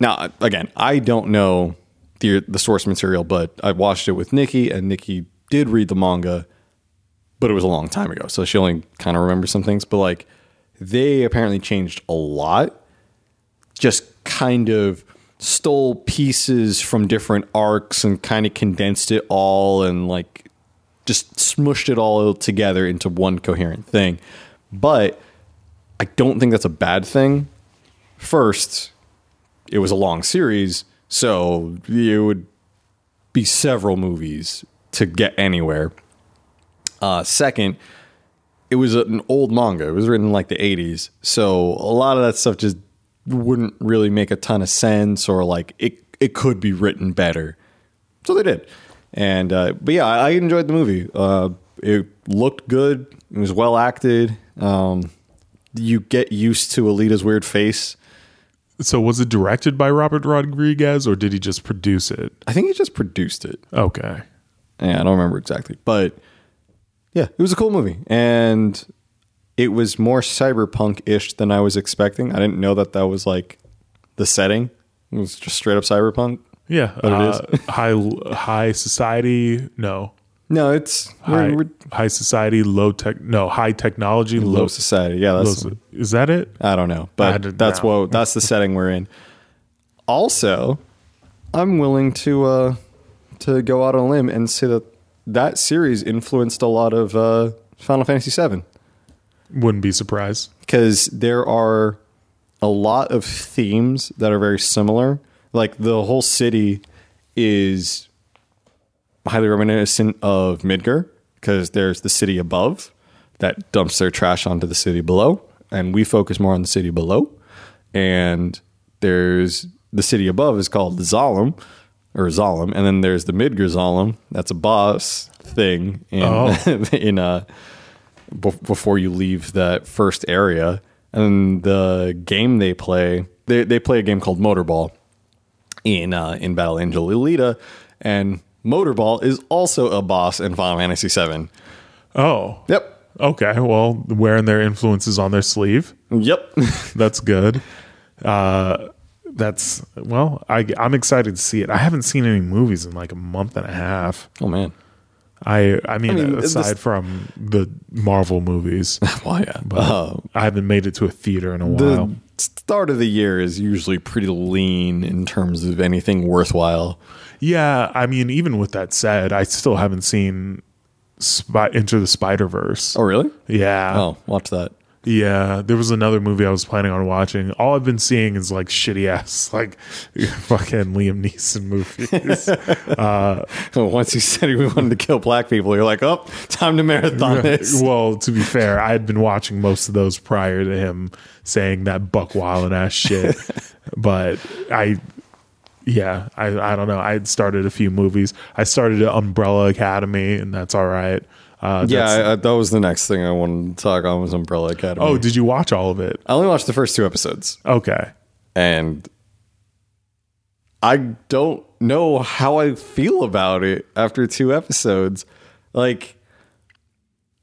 now again, I don't know the the source material, but I watched it with Nikki, and Nikki did read the manga, but it was a long time ago, so she only kind of remembers some things. But like, they apparently changed a lot. Just kind of stole pieces from different arcs and kind of condensed it all and like just smushed it all together into one coherent thing. But I don't think that's a bad thing. First, it was a long series, so it would be several movies to get anywhere. Uh, second, it was an old manga. It was written in like the 80s. So a lot of that stuff just wouldn't really make a ton of sense or like it it could be written better. So they did. And uh, but yeah, I, I enjoyed the movie. Uh, it looked good. It was well acted. Um, you get used to Alita's weird face. So was it directed by Robert Rodriguez or did he just produce it? I think he just produced it. Okay. Yeah, I don't remember exactly, but yeah, it was a cool movie, and it was more cyberpunk-ish than I was expecting. I didn't know that that was like the setting. It was just straight up cyberpunk. Yeah. But it uh, high high society. No. No, it's High, we're, we're high society, low tech. No, high technology, low low. society. Yeah, that's so- is that it? I don't know, but that's not. what that's the setting we're in. Also, I'm willing to uh, to go out on a limb and say that that series influenced a lot of uh, Final Fantasy VII. Wouldn't be surprised. because there are a lot of themes that are very similar. Like the whole city is highly reminiscent of Midgar because there's the city above that dumps their trash onto the city below, and we focus more on the city below. And there's the city above is called Zalem or Zalem, and then there's the Midgar Zolom. That's a boss thing in Oh. in uh bef- before you leave that first area. And the game they play, they, they play a game called Motorball in uh, in Battle Angel Alita, and Motorball is also a boss in Final Fantasy VII. Oh. Yep, Okay. Well, wearing their influences on their sleeve. yep. That's good. Uh, that's well. I, I'm excited to see it. I haven't seen any movies in like a month and a half. oh man. I I mean, mean, aside this- from the Marvel movies, Well, yeah. but Uh, I haven't made it to a theater in a the while. start of the year is usually pretty lean in terms of anything worthwhile. Yeah, I mean, even with that said, I still haven't seen Spy- Into the Spider Verse. Oh, really? Yeah, Oh, watch that. Yeah. There was another movie I was planning on watching. All I've been seeing is like shitty ass, like fucking Liam Neeson movies. Uh, once you said he wanted to kill black people, you're like, oh, time to marathon this. well, to be fair, I had been watching most of those prior to him saying that buck wild ass shit. but I, yeah, I, I don't know. I had started a few movies. I started Umbrella Academy, and that's all right. Uh, Yeah, I, I, that was the next thing I wanted to talk on was Umbrella Academy. oh, did you watch all of it? I only watched the first two episodes, Okay. and I don't know how I feel about it after two episodes. Like,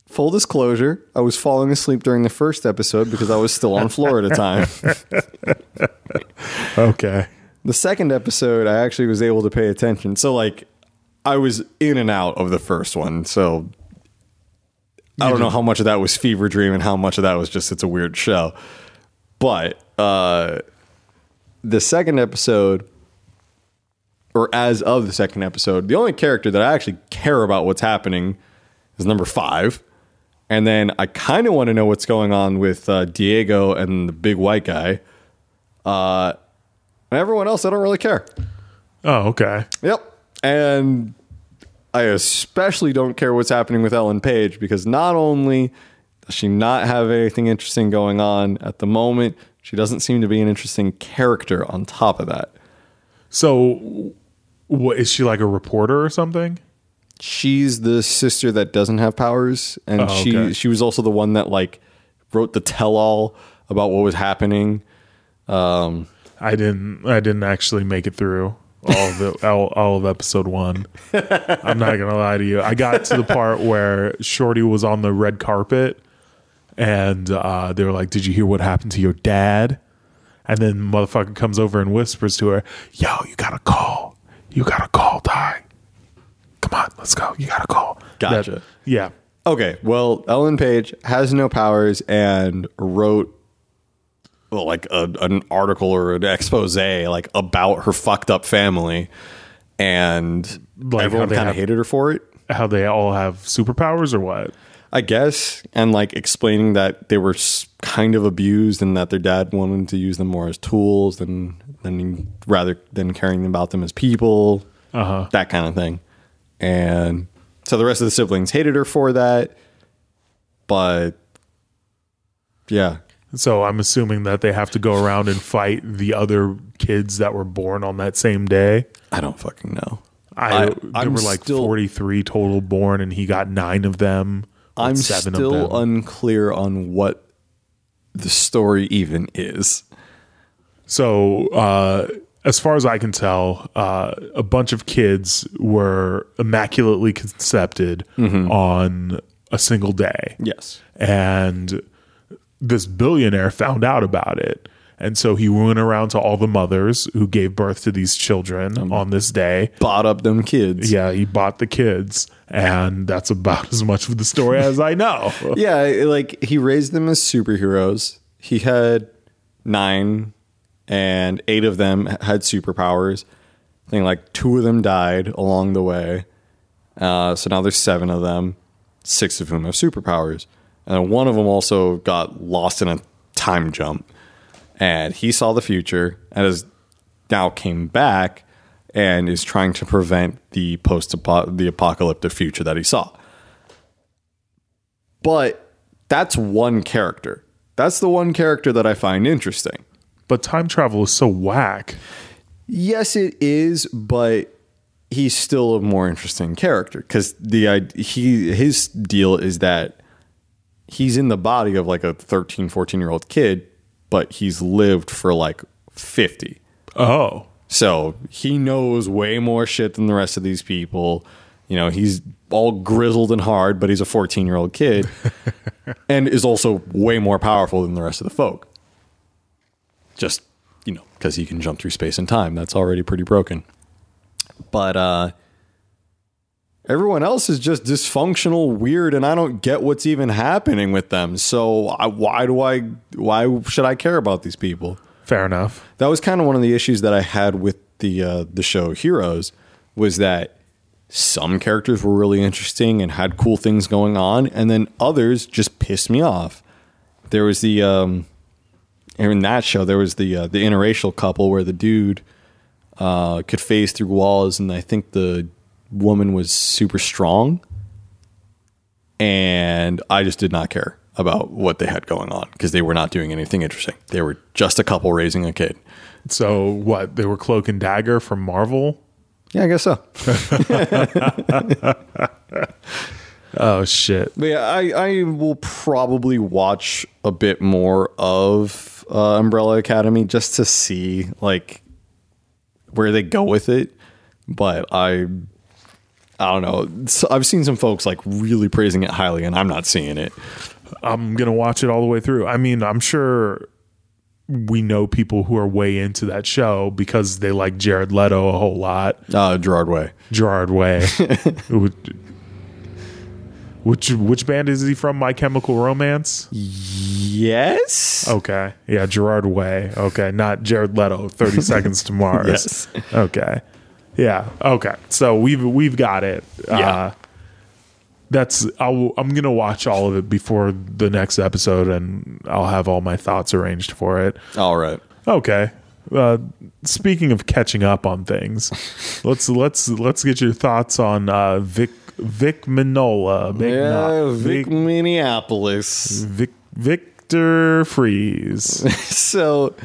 full disclosure, I was falling asleep during the first episode because I was still on Florida time. Okay. The second episode, I actually was able to pay attention. So, like, I was in and out of the first one. So, I don't know how much of that was fever dream and how much of that was just it's a weird show. But uh, the second episode, or as of the second episode, the only character that I actually care about what's happening is number five. And then I kind of want to know what's going on with uh, Diego and the big white guy. Uh, and everyone else, I don't really care. Oh, okay. Yep. And I especially don't care what's happening with Ellen Page because not only does she not have anything interesting going on at the moment, she doesn't seem to be an interesting character on top of that. So, what is she like a reporter or something? She's the sister that doesn't have powers, and Oh, she she was also the one that like wrote the tell all about what was happening. Um, I didn't. I didn't actually make it through all of the all, all of episode one. I'm not gonna lie to you. I got to the part where Shorty was on the red carpet, and uh, they were like, "Did you hear what happened to your dad?" And then motherfucker comes over and whispers to her, "Yo, you gotta call. You gotta call Ty. Come on, let's go. You gotta call." Gotcha. That- yeah. Okay, well, Ellen Page has no powers and wrote well, like a, an article or an expose like about her fucked up family, and Like everyone kind of hated her for it. How they all have superpowers or what? I guess, and like explaining that they were kind of abused and that their dad wanted to use them more as tools than than rather than caring about them as people, Uh-huh. that kind of thing. And so the rest of the siblings hated her for that, but yeah, So I'm assuming that they have to go around and fight the other kids that were born on that same day. I don't fucking know. I, I- there I'm were like still- 43 total born, and he got nine of them. with I'm seven still of them. unclear on what the story even is. so, uh, as far as I can tell, uh, a bunch of kids were immaculately concepted Mm-hmm. on a single day. Yes. and this billionaire found out about it and so he went around to all the mothers who gave birth to these children Mm-hmm. on this day Bought up them kids. yeah he bought the kids and that's about as much of the story as i know Yeah, like he raised them as superheroes. He had nine, and eight of them had superpowers. I think like two of them died along the way. Uh, so now there's seven of them, six of whom have superpowers. And one of them also got lost in a time jump. And he saw the future and has now came back and is trying to prevent the post the apocalyptic future that he saw. But that's one character. That's the one character that I find interesting. but time travel is so whack Yes, it is, but he's still a more interesting character because the he his deal is that he's in the body of like a 13, 14 year old kid, but he's lived for like 50. oh So he knows way more shit than the rest of these people. You know, he's all grizzled and hard, but he's a 14 year old kid and is also way more powerful than the rest of the folk. Just, you know, because he can jump through space and time. That's already pretty broken. But uh, everyone else is just dysfunctional, weird, and I don't get what's even happening with them. So I, why do I, why should I care about these people? fair enough that was kind of one of the issues that I had with the uh, the show Heroes was that some characters were really interesting and had cool things going on, and then others just pissed me off. There was the um, in that show there was the uh, the interracial couple where the dude uh, could phase through walls, and I think the woman was super strong, and I just did not care about what they had going on because they were not doing anything interesting. They were just a couple raising a kid. so what they were cloak and dagger from marvel Yeah, I guess so. oh shit But yeah, I, I will probably watch a bit more of uh, Umbrella Academy just to see like where they go with it. But I, I don't know. So I've seen some folks like really praising it highly, and I'm not seeing it. i'm gonna watch it all the way through i mean i'm sure we know people who are way into that show because they like Jared Leto a whole lot. Uh, Gerard Way. Gerard Way. which, which which band is he from? My Chemical Romance. Yes. Okay, yeah, Gerard Way. Okay, not Jared Leto. Thirty Seconds to Mars. Yes. Okay. Yeah. Okay. So we've we've got it. Yeah. Uh, that's I'll, I'm gonna watch all of it before the next episode, and I'll have all my thoughts arranged for it. All right. Okay. Uh, speaking of catching up on things, let's let's let's get your thoughts on uh, Vic Vic Minola. Vic, Yeah, no- Vic, Vic, Minneapolis. Vic Victor Freeze. so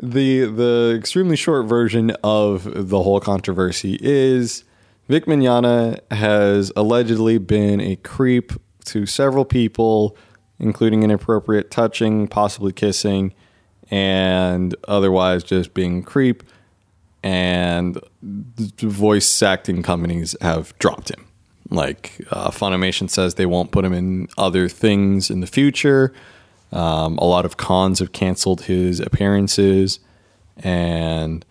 the the extremely short version of the whole controversy is Vic Mignogna has allegedly been a creep to several people, including inappropriate touching, possibly kissing, and otherwise just being a creep. And voice acting companies have dropped him. Like uh, Funimation says, they won't put him in other things in the future. Um, a lot of cons have canceled his appearances, and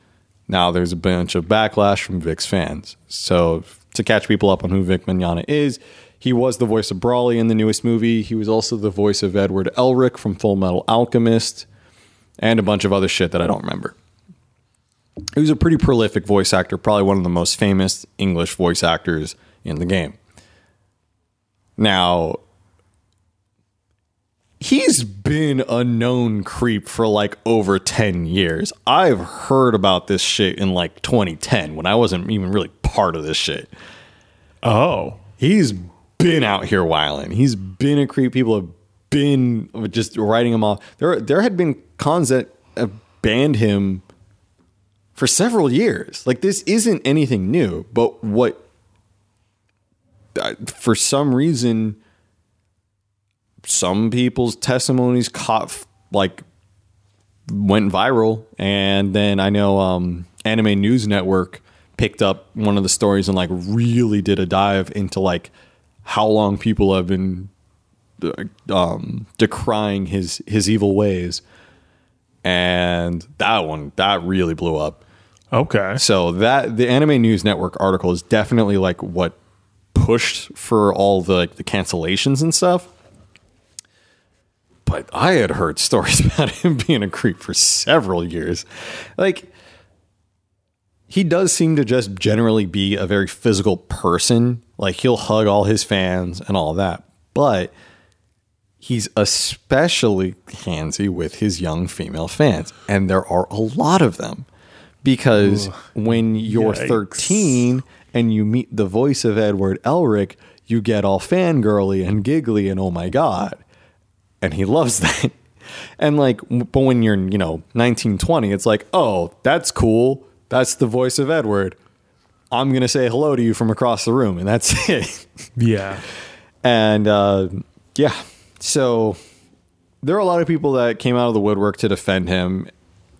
now there's a bunch of backlash from Vic's fans. So to catch people up on who Vic Mignogna is, he was the voice of Broly in the newest movie. He was also the voice of Edward Elric from Full Metal Alchemist, and a bunch of other shit that I don't remember. He was a pretty prolific voice actor, probably one of the most famous English voice actors in the game. Now, he's been a known creep for like over 10 years. I've heard about this shit in like 2010 when I wasn't even really part of this shit. Oh, He's been out here whiling. He's been a creep. People have been just writing him off. There, there had been cons that have banned him for several years. Like this isn't anything new. But what, uh, for some reason, some people's testimonies caught like went viral and then i know um anime news network picked up one of the stories and like really did a dive into like how long people have been uh, um decrying his his evil ways and that one that really blew up okay. so that the Anime News Network article is definitely like what pushed for all the like the cancellations and stuff. But I had heard stories about him being a creep for several years. Like he does seem to just generally be a very physical person. Like he'll hug all his fans and all that. But he's especially handsy with his young female fans. And there are a lot of them. Because when you're Yikes. 13 and you meet the voice of Edward Elric, you get all fangirly and giggly and oh my God. And he loves that. And like, but when you're, you know, 19, 20, it's like, oh, that's cool. That's the voice of Edward. I'm going to say hello to you from across the room. And that's it. Yeah. And uh, yeah, so there are a lot of people that came out of the woodwork to defend him.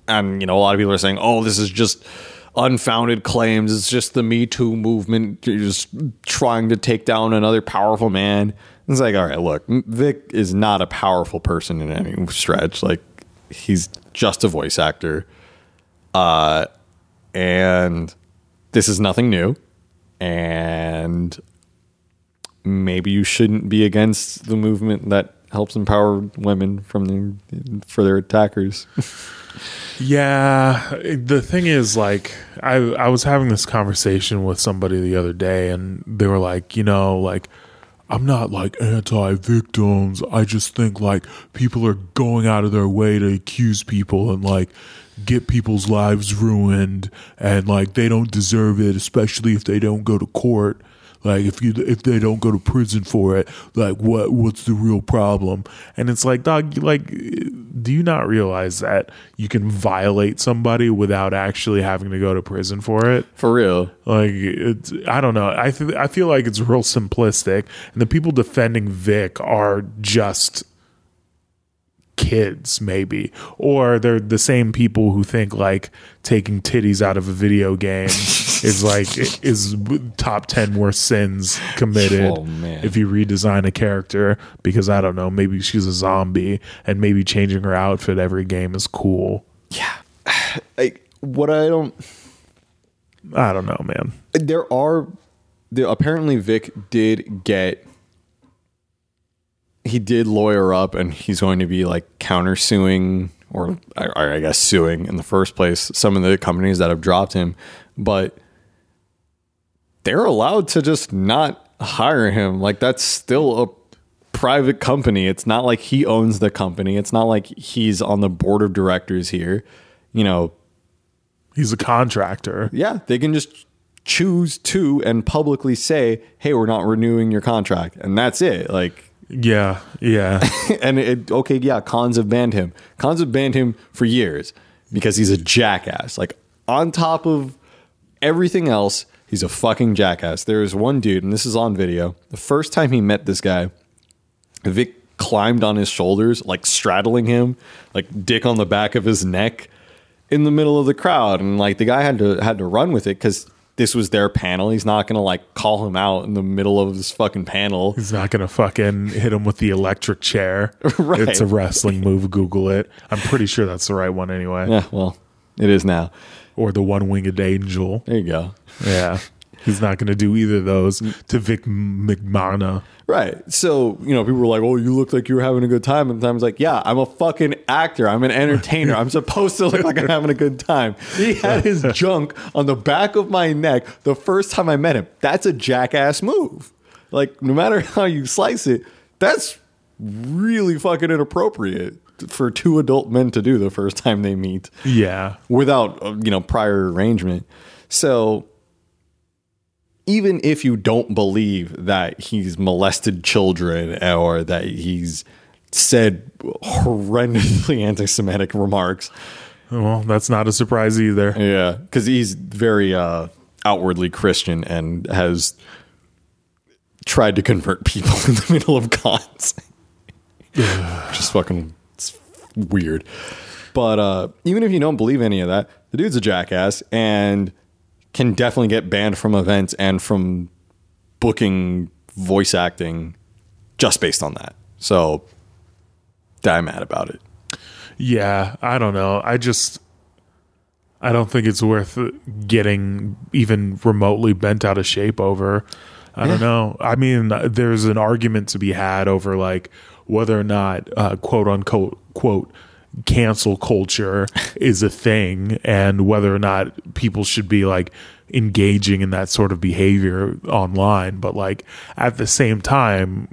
And, you know, a lot of people are saying, oh, this is just unfounded claims. It's just the Me Too movement just trying to take down another powerful man. It's like, all right, look, Vic is not a powerful person in any stretch. Like, he's just a voice actor. Uh, and this is nothing new. And maybe you shouldn't be against the movement that helps empower women from the, for their attackers. Yeah, the thing is, like, I I was having this conversation with somebody the other day, and they were like, you know, like, I'm not like anti-victims. I just think like people are going out of their way to accuse people and like get people's lives ruined, and like they don't deserve it, especially if they don't go to court. Like if you if they don't go to prison for it, like what what's the real problem? And it's like, dog, like do you not realize that you can violate somebody without actually having to go to prison for it? For real. Like it's I don't know. I th- I feel like it's real simplistic and the people defending Vic are just kids maybe or they're the same people who think like taking titties out of a video game is like is top 10 worst sins committed Oh, if you redesign a character because I don't know, maybe she's a zombie and maybe changing her outfit every game is cool. Yeah, like what I don't I don't know, man. there are there, apparently Vic did get he did lawyer up and he's going to be like countersuing or I, I guess suing in the first place some of the companies that have dropped him but they're allowed to just not hire him like that's still a private company it's not like he owns the company it's not like he's on the board of directors here you know He's a contractor. yeah, they can just choose to and publicly say, "Hey, we're not renewing your contract," and that's it. Like, Yeah, yeah. and it, okay, yeah, cons have banned him. Cons have banned him for years because he's a jackass. Like, on top of everything else, he's a fucking jackass. There is one dude, and this is on video. The first time he met this guy, Vic climbed on his shoulders, like straddling him, like dick on the back of his neck in the middle of the crowd. And like the guy had to had to run with it because this was their panel. He's not gonna like call him out in the middle of this fucking panel. He's not gonna fucking hit him with the electric chair. Right. It's a wrestling move. Google it. I'm pretty sure that's the right one anyway. Yeah, well, it is now. Or the one winged angel. There you go. Yeah. He's not gonna do either of those mm. to Vic McMahon. Right. So, you know, people were like, oh, you look like you were having a good time. And I was like, yeah, I'm a fucking actor. I'm an entertainer. I'm supposed to look like I'm having a good time. He had his junk on the back of my neck the first time I met him. That's a jackass move. Like, no matter how you slice it, that's really fucking inappropriate for two adult men to do the first time they meet Yeah. without uh, you know prior arrangement. So even if you don't believe that he's molested children or that he's said horrendously anti-Semitic remarks, Well, that's not a surprise either. yeah, because he's very uh, outwardly Christian and has tried to convert people in the middle of cons. Just fucking weird. But uh, even if you don't believe any of that, the dude's a jackass and can definitely get banned from events and from booking voice acting just based on that. So I'm mad about it. Yeah, I don't know. I just I don't think it's worth getting even remotely bent out of shape over. I don't know. I mean, there's an argument to be had over like whether or not uh, quote unquote quote cancel culture is a thing and whether or not people should be like engaging in that sort of behavior online but like at the same time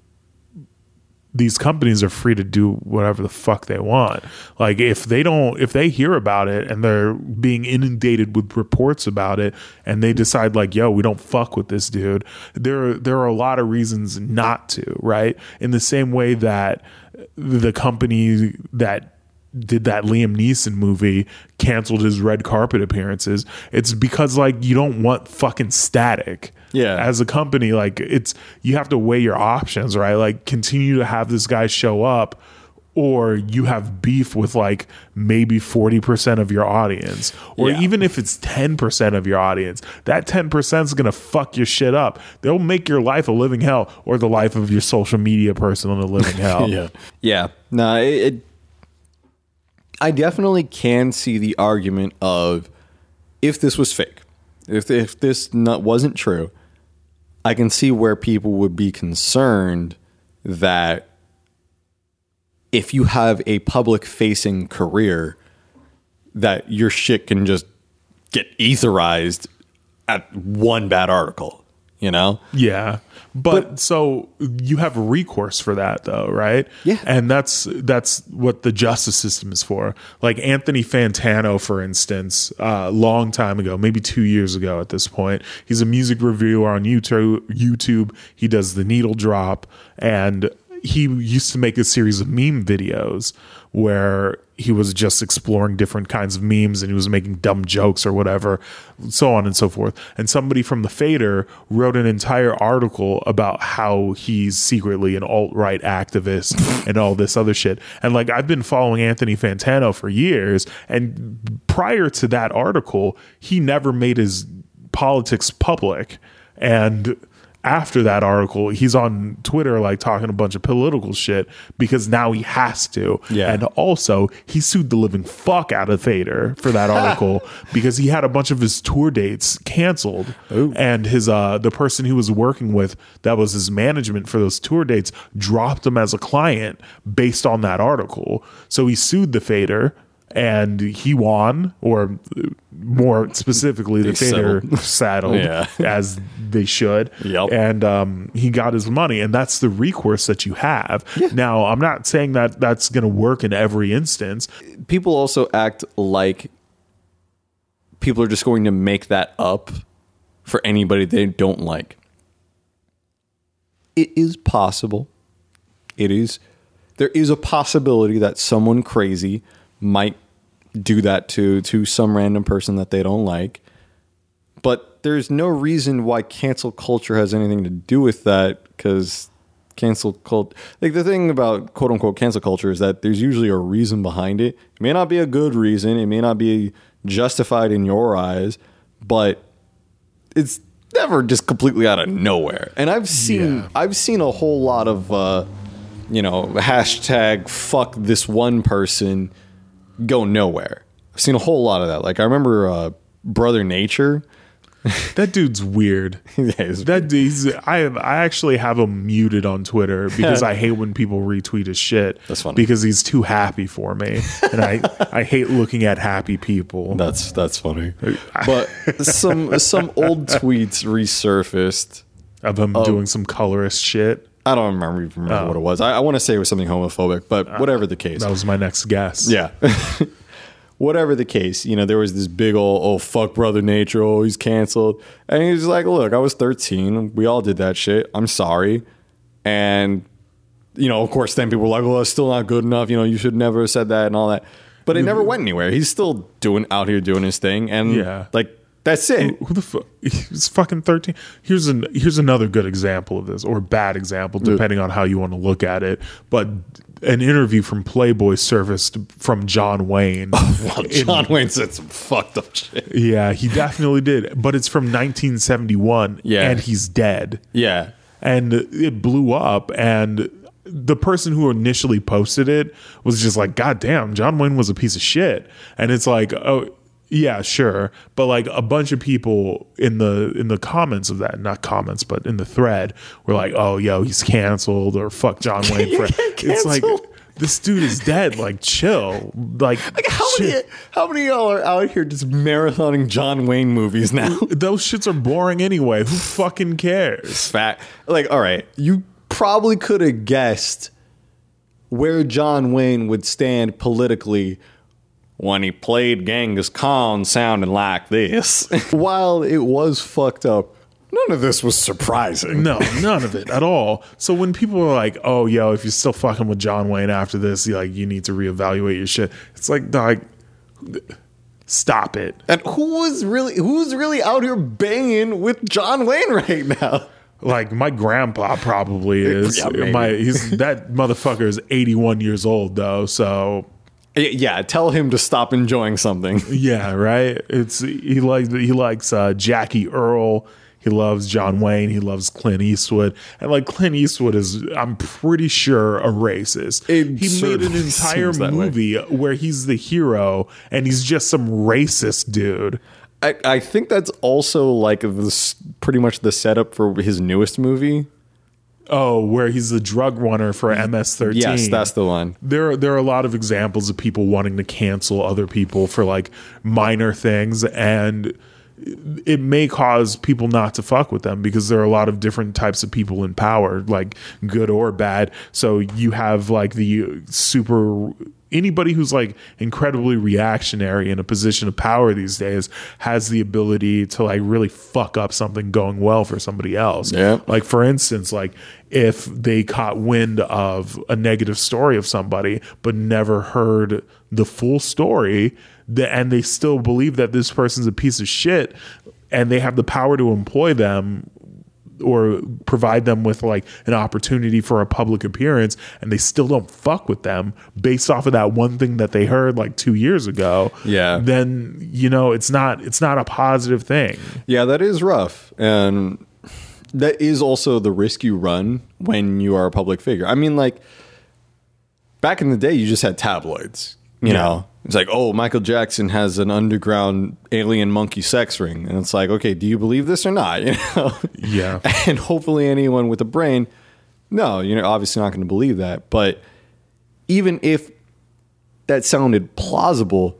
these companies are free to do whatever the fuck they want. Like if they don't if they hear about it and they're being inundated with reports about it and they decide like, yo, we don't fuck with this dude, there there are a lot of reasons not to, right? In the same way that the company that did that Liam Neeson movie canceled his red carpet appearances. It's because like you don't want fucking static. Yeah. As a company, like it's you have to weigh your options, right? Like continue to have this guy show up or you have beef with like maybe 40% of your audience or Yeah. even if it's 10% of your audience that 10% is going to fuck your shit up they'll make your life a living hell or the life of your social media person a living hell Yeah. Yeah. No, it, it I definitely can see the argument of if this was fake, if if this not, wasn't true, I can see where people would be concerned that if you have a public facing career that your shit can just get etherized at one bad article, you know? Yeah. But, so you have recourse for that though, right? Yeah. And that's that's what the justice system is for. Like Anthony Fantano, for instance, a long time ago, maybe two years ago at this point, he's a music reviewer on YouTube YouTube. He does the needle drop and he used to make a series of meme videos where he was just exploring different kinds of memes and he was making dumb jokes or whatever, so on and so forth. And somebody from the Fader wrote an entire article about how he's secretly an alt right activist and all this other shit. And like I've been following Anthony Fantano for years, and prior to that article, he never made his politics public. And after that article, he's on Twitter like talking a bunch of political shit because now he has to. Yeah. And also, he sued the living fuck out of the Fader for that article because he had a bunch of his tour dates canceled. And his uh the person he was working with that was his management for those tour dates dropped him as a client based on that article. So he sued the Fader and he won, or more specifically, the They Fader saddled Yeah. as they should. Yep. And um, he got his money, and that's the recourse that you have. Now, I'm not saying that that's going to work in every instance. people also act like people are just going to make that up for anybody they don't like. It is possible. It is. There is a possibility that someone crazy might do that to to some random person that they don't like. But there's no reason why cancel culture has anything to do with that because cancel cult like the thing about quote unquote cancel culture is that there's usually a reason behind it. It may not be a good reason, it may not be justified in your eyes, but it's never just completely out of nowhere. And I've seen Yeah. I've seen a whole lot of uh you know, hashtag fuck this one person go nowhere. I've seen a whole lot of that. Like I remember uh Brother Nature. That dude's weird. Yeah, he's- That dude's, I have, I actually have him muted on Twitter because I hate when people retweet his shit. That's funny. Because he's too happy for me, and I I hate looking at happy people. That's that's funny. But some some old tweets resurfaced. of him doing some colorist shit. I don't remember even remember what it oh. was. I, I want to say it was something homophobic, but uh, whatever the case. That was my next guess. Yeah. Whatever the case, you know, there was this big old, oh, fuck Brother Nature, oh, he's canceled. And he's like, look, I was 13. We all did that shit. I'm sorry. And, you know, of course, then people were like, well, it's still not good enough. You know, you should never have said that and all that. But it never went anywhere. He's still doing out here doing his thing. And, Yeah. like, that's it. Who the fuck? He's fucking thirteen. Here's an here's another good example of this, or bad example, depending on how you want to look at it. But an interview from Playboy surfaced from John Wayne. Well, John Wayne said some fucked up shit. yeah, he definitely did. But it's from 1971, Yeah. and he's dead. Yeah. and it blew up and the person who initially posted it was just like god damn john wayne was a piece of shit and it's like oh yeah sure. But like a bunch of people in the in the comments of that not comments but in the thread were like oh yo he's canceled or fuck john wayne for it's like this dude is dead. Like chill. Like, How shit. many, how many of y'all are out here just marathoning John Wayne movies now? those shits are boring anyway. Who fucking cares? Fact. Like, all right, you probably could have guessed where John Wayne would stand politically when he played Genghis Khan sounding like this. While it was fucked up, none of this was surprising. No, none of it at all. So when people are like, "Oh, yo, if you're still fucking with John Wayne after this, you like you need to reevaluate your shit," it's like, dog, stop it. And who is really who's really out here banging with John Wayne right now? Like my grandpa probably is. Yeah, my he's that motherfucker is 81 years old though. So Y- Yeah, tell him to stop enjoying something. yeah, right. It's he likes he likes uh, Jackie Earl. He loves John Wayne. He loves Clint Eastwood. And like Clint Eastwood is, I'm pretty sure, a racist. It he made an entire way. movie where he's the hero and he's just some racist dude. I, I think that's also like this pretty much the setup for his newest movie. Oh, where he's the drug runner for MS-13. Yes, that's the one. there there are a lot of examples of people wanting to cancel other people for like minor things and it may cause people not to fuck with them because there are a lot of different types of people in power like good or bad so you have like the super anybody who's like incredibly reactionary in a position of power these days has the ability to like really fuck up something going well for somebody else Yeah. like for instance like if they caught wind of a negative story of somebody but never heard the full story and they still believe that this person's a piece of shit and they have the power to employ them or provide them with like an opportunity for a public appearance and they still don't fuck with them based off of that one thing that they heard like 2 years ago Yeah. then you know it's not it's not a positive thing Yeah, that is rough. And that is also the risk you run when you are a public figure. I mean, like, back in the day, you just had tabloids. You Yeah. know, it's like, oh, Michael Jackson has an underground alien monkey sex ring. And it's like, okay, do you believe this or not? You know? yeah and hopefully anyone with a brain no you're obviously not going to believe that but even if that sounded plausible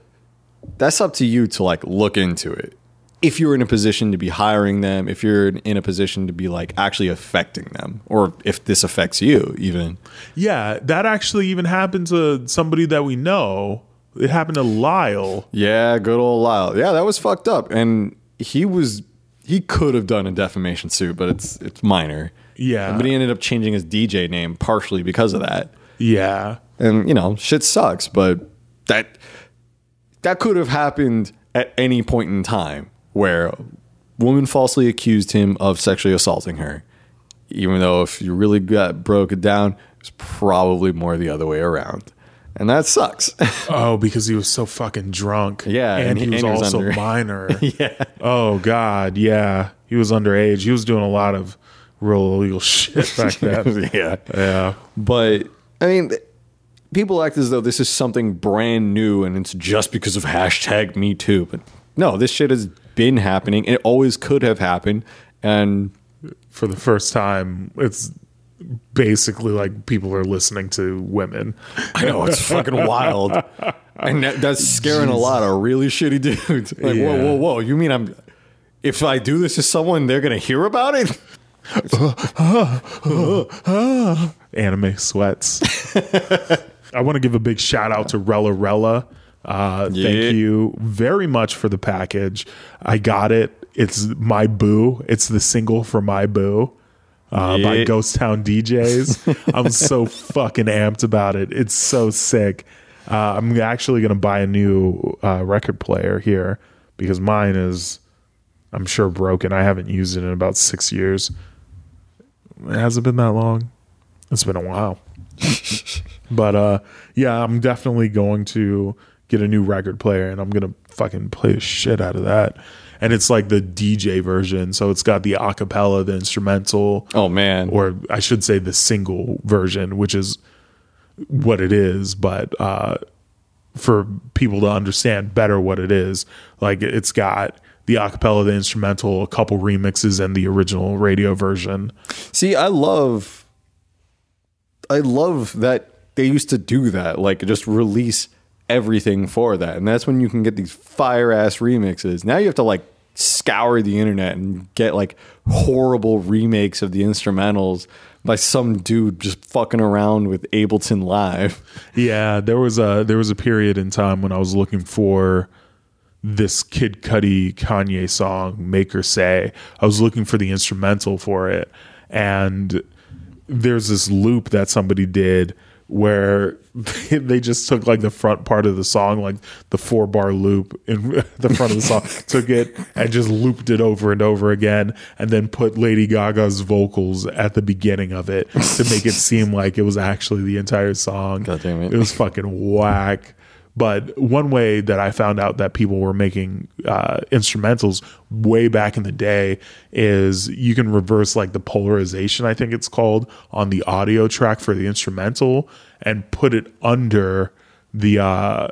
that's up to you to like look into it if you're in a position to be hiring them if you're in a position to be like actually affecting them or if this affects you even. Yeah that actually even happened to somebody that we know. It happened to Lyle. Yeah good old lyle. Yeah that was fucked up. And he was he could have done a defamation suit but it's it's minor. Yeah. but he ended up changing his dj name partially because of that. Yeah. And you know shit sucks but that that could have happened at any point in time where a woman falsely accused him of sexually assaulting her even though if you really got broke it down it's probably more the other way around and that sucks Oh, because he was so fucking drunk. Yeah, and, and he he- was and he was also minor. yeah Oh God, yeah, he was underage. He was doing a lot of real illegal shit back then. yeah yeah, but i mean people act as though this is something brand new and it's just because of hashtag me too but no this shit has been happening and it always could have happened and for the first time, it's basically like people are listening to women. I know it's fucking wild, and that, that's scaring a lot of really shitty dudes. Like, Yeah. whoa, whoa, whoa! You mean I'm? If I do this to someone, they're gonna hear about it? Anime sweats. I want to give a big shout out to Rella Rella. Uh, Yeah. Thank you very much for the package. I got it. It's my boo. It's the single for my boo. Uh, by Ghost Town DJs. I'm so fucking amped about it. It's so sick. Uh, I'm actually going to buy a new uh, record player here because mine is, I'm sure, broken. I haven't used it in about six years. It hasn't been that long. It's been a while. but uh yeah, I'm definitely going to get a new record player and I'm to fucking play the shit out of that. And it's like the DJ version, so it's got the acapella, the instrumental, Oh man, or I should say the single version, which is what it is, but uh for people to understand better what it is, like it's got the acapella, the instrumental, a couple remixes and the original radio version. see, I love, I love that they used to do that, like just release everything for that, and that's when you can get these fire ass remixes. Now you have to like scour the internet and get like horrible remakes of the instrumentals by some dude just fucking around with Ableton Live. Yeah, there was a there was a period in time when I was looking for this Kid Cudi Kanye song, Make Her Say. I was looking for the instrumental for it, and there's this loop that somebody did where they just took like the front part of the song, like the four bar loop in the front of the song, took it and just looped it over and over again, and then put Lady Gaga's vocals at the beginning of it to make it seem like it was actually the entire song. God damn it. It was fucking whack. But one way that I found out that people were making uh, instrumentals way back in the day is you can reverse like the polarization, I think it's called, on the audio track for the instrumental and put it under the uh,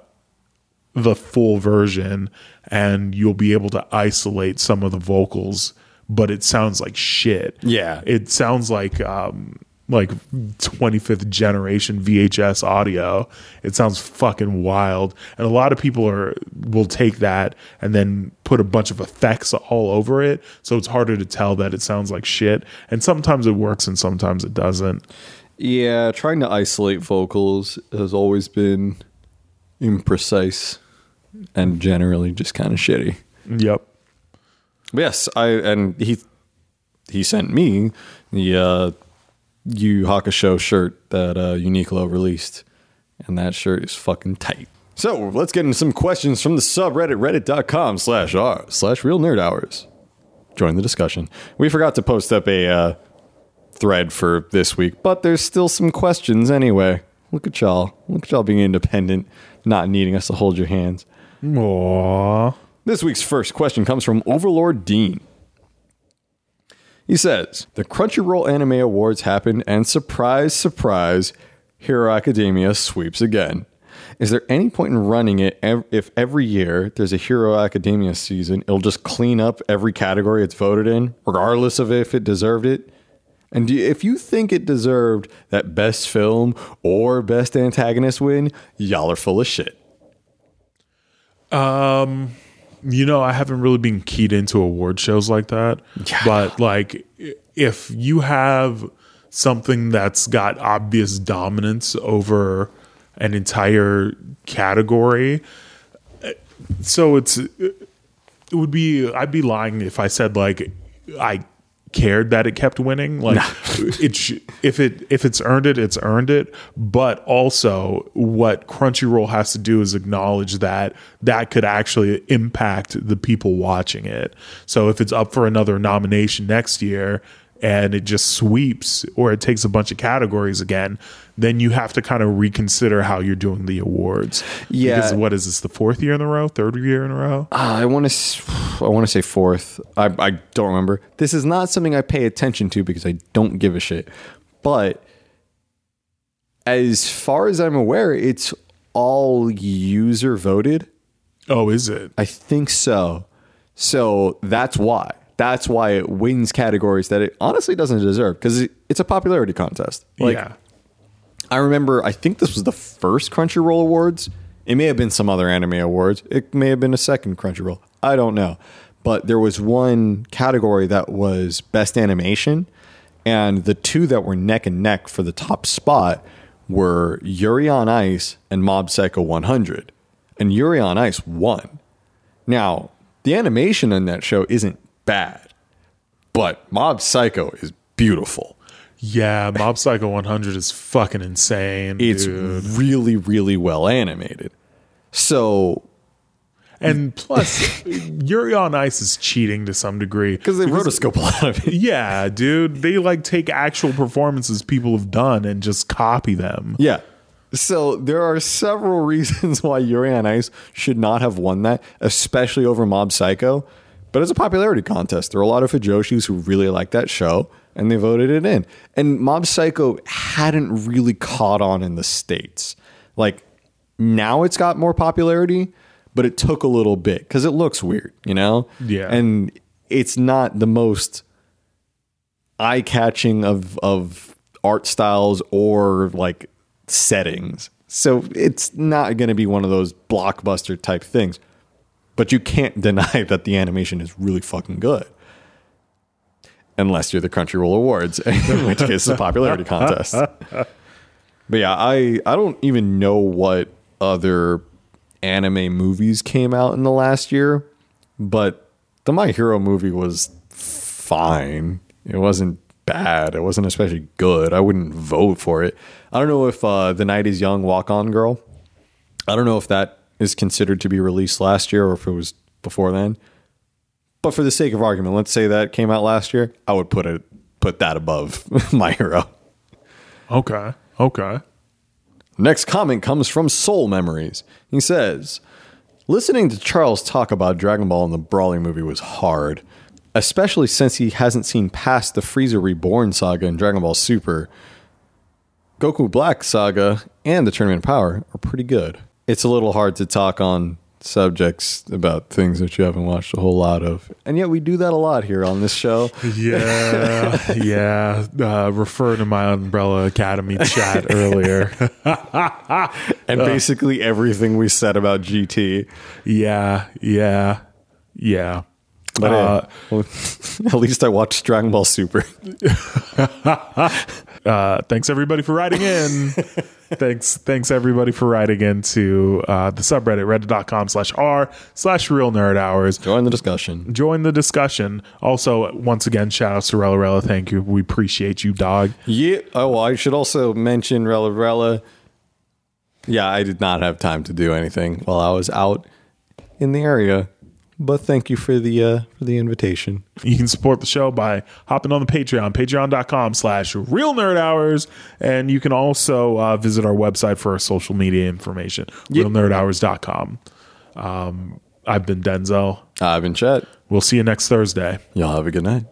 the full version, and you'll be able to isolate some of the vocals. But it sounds like shit. Yeah. it sounds like um, like 25th generation VHS audio. It sounds fucking wild. And a lot of people are will take that and then put a bunch of effects all over it, so it's harder to tell that it sounds like shit. And sometimes it works and sometimes it doesn't. Yeah, trying to isolate vocals has always been imprecise and generally just kind of shitty. Yep. Yes, I and he he sent me the uh, Yu Hakusho shirt that uh, Uniqlo released, and that shirt is fucking tight. So let's get into some questions from the subreddit reddit.com slash r slash real nerd hours. join the discussion. We forgot to post up a uh, thread for this week, but there's still some questions anyway. Look at y'all. Look at y'all being independent, not needing us to hold your hands. Aww. This week's first question comes from Overlord Dean. He says, The Crunchyroll Anime Awards happened, and surprise, surprise, Hero Academia sweeps again. Is there any point in running it if every year there's a Hero Academia season, it'll just clean up every category it's voted in, regardless of if it deserved it? And if you think it deserved that best film or best antagonist win, y'all are full of shit. Um, You know, I haven't really been keyed into award shows like that. But like if you have something that's got obvious dominance over an entire category, so it's it would be I'd be lying if I said like I cared that it kept winning. Like it sh- if it if it's earned it it's earned it. But also what Crunchyroll has to do is acknowledge that that could actually impact the people watching it. So if it's up for another nomination next year and it just sweeps or it takes a bunch of categories again then you have to kind of reconsider how you're doing the awards Yeah. because what is this the fourth year in a row third year in a row Uh, I want to. I want to say fourth. I, I don't remember. This is not something I pay attention to because I don't give a shit. But as far as I'm aware, it's all user voted. oh is it I think so. So that's why. That's why it wins categories that it honestly doesn't deserve because it's a popularity contest. Like, yeah I remember, I think this was the first Crunchyroll Awards. It may have been some other anime awards. It may have been a second Crunchyroll. I don't know. But there was one category that was best animation, and the two that were neck and neck for the top spot were Yuri on Ice and Mob Psycho 100. And Yuri on Ice won. Now, the animation in that show isn't bad, but Mob Psycho is beautiful. Yeah, Mob Psycho 100 is fucking insane, It's dude. really, really well animated. So And plus, Yuri on Ice is cheating to some degree because they rotoscope a lot of it. Yeah, dude, they like take actual performances people have done and just copy them. Yeah. So there are several reasons why Yuri on Ice should not have won that, especially over Mob Psycho. But it's a popularity contest. There are a lot of Fujoshis who really like that show, and they voted it in. And Mob Psycho hadn't really caught on in the States. Like now it's got more popularity, but it took a little bit because it looks weird, you know? Yeah. And it's not the most eye catching of of art styles or like settings. So it's not going to be one of those blockbuster type things. But you can't deny that the animation is really fucking good. Unless you're the Crunchyroll Awards, in which case it's a popularity contest. But yeah, I I don't even know what other anime movies came out in the last year, but the My Hero movie was fine. It wasn't bad. It wasn't especially good. I wouldn't vote for it. I don't know if uh, the Night is Young Walk On Girl. I don't know if that is considered to be released last year or if it was before then. But for the sake of argument, let's say that came out last year. I would put it put that above My Hero. Okay. Okay. Next comment comes from Soul Memories. He says, Listening to Charles talk about Dragon Ball in the Broly movie was hard, especially since he hasn't seen past the Frieza Reborn saga in Dragon Ball Super. Goku Black saga and the Tournament of Power are pretty good. It's a little hard to talk on subjects about things that you haven't watched a whole lot of. And yet we do that a lot here on this show. Yeah. yeah. Uh, refer to my Umbrella Academy chat earlier. And basically everything we said about GT. yeah. Yeah. Yeah. But Uh, well, at least I watched Dragon Ball Super. uh, thanks everybody for writing in. Thanks, thanks everybody for writing into uh, the subreddit reddit.com slash r slash real nerd hours. Join the discussion. Join the discussion. Also, once again, shout out to Rella Rella. Thank you. We appreciate you, dog. Yeah. Oh, I should also mention Rella Rella. Yeah, I did not have time to do anything while I was out in the area. But thank you for the uh, for the invitation. You can support the show by hopping on the Patreon, patreon.com slash real nerd hours. And you can also uh, visit our website for our social media information, realnerdhours.com. Um, I've been Denzel. I've been Chet. We'll see you next Thursday. Y'all have a good night.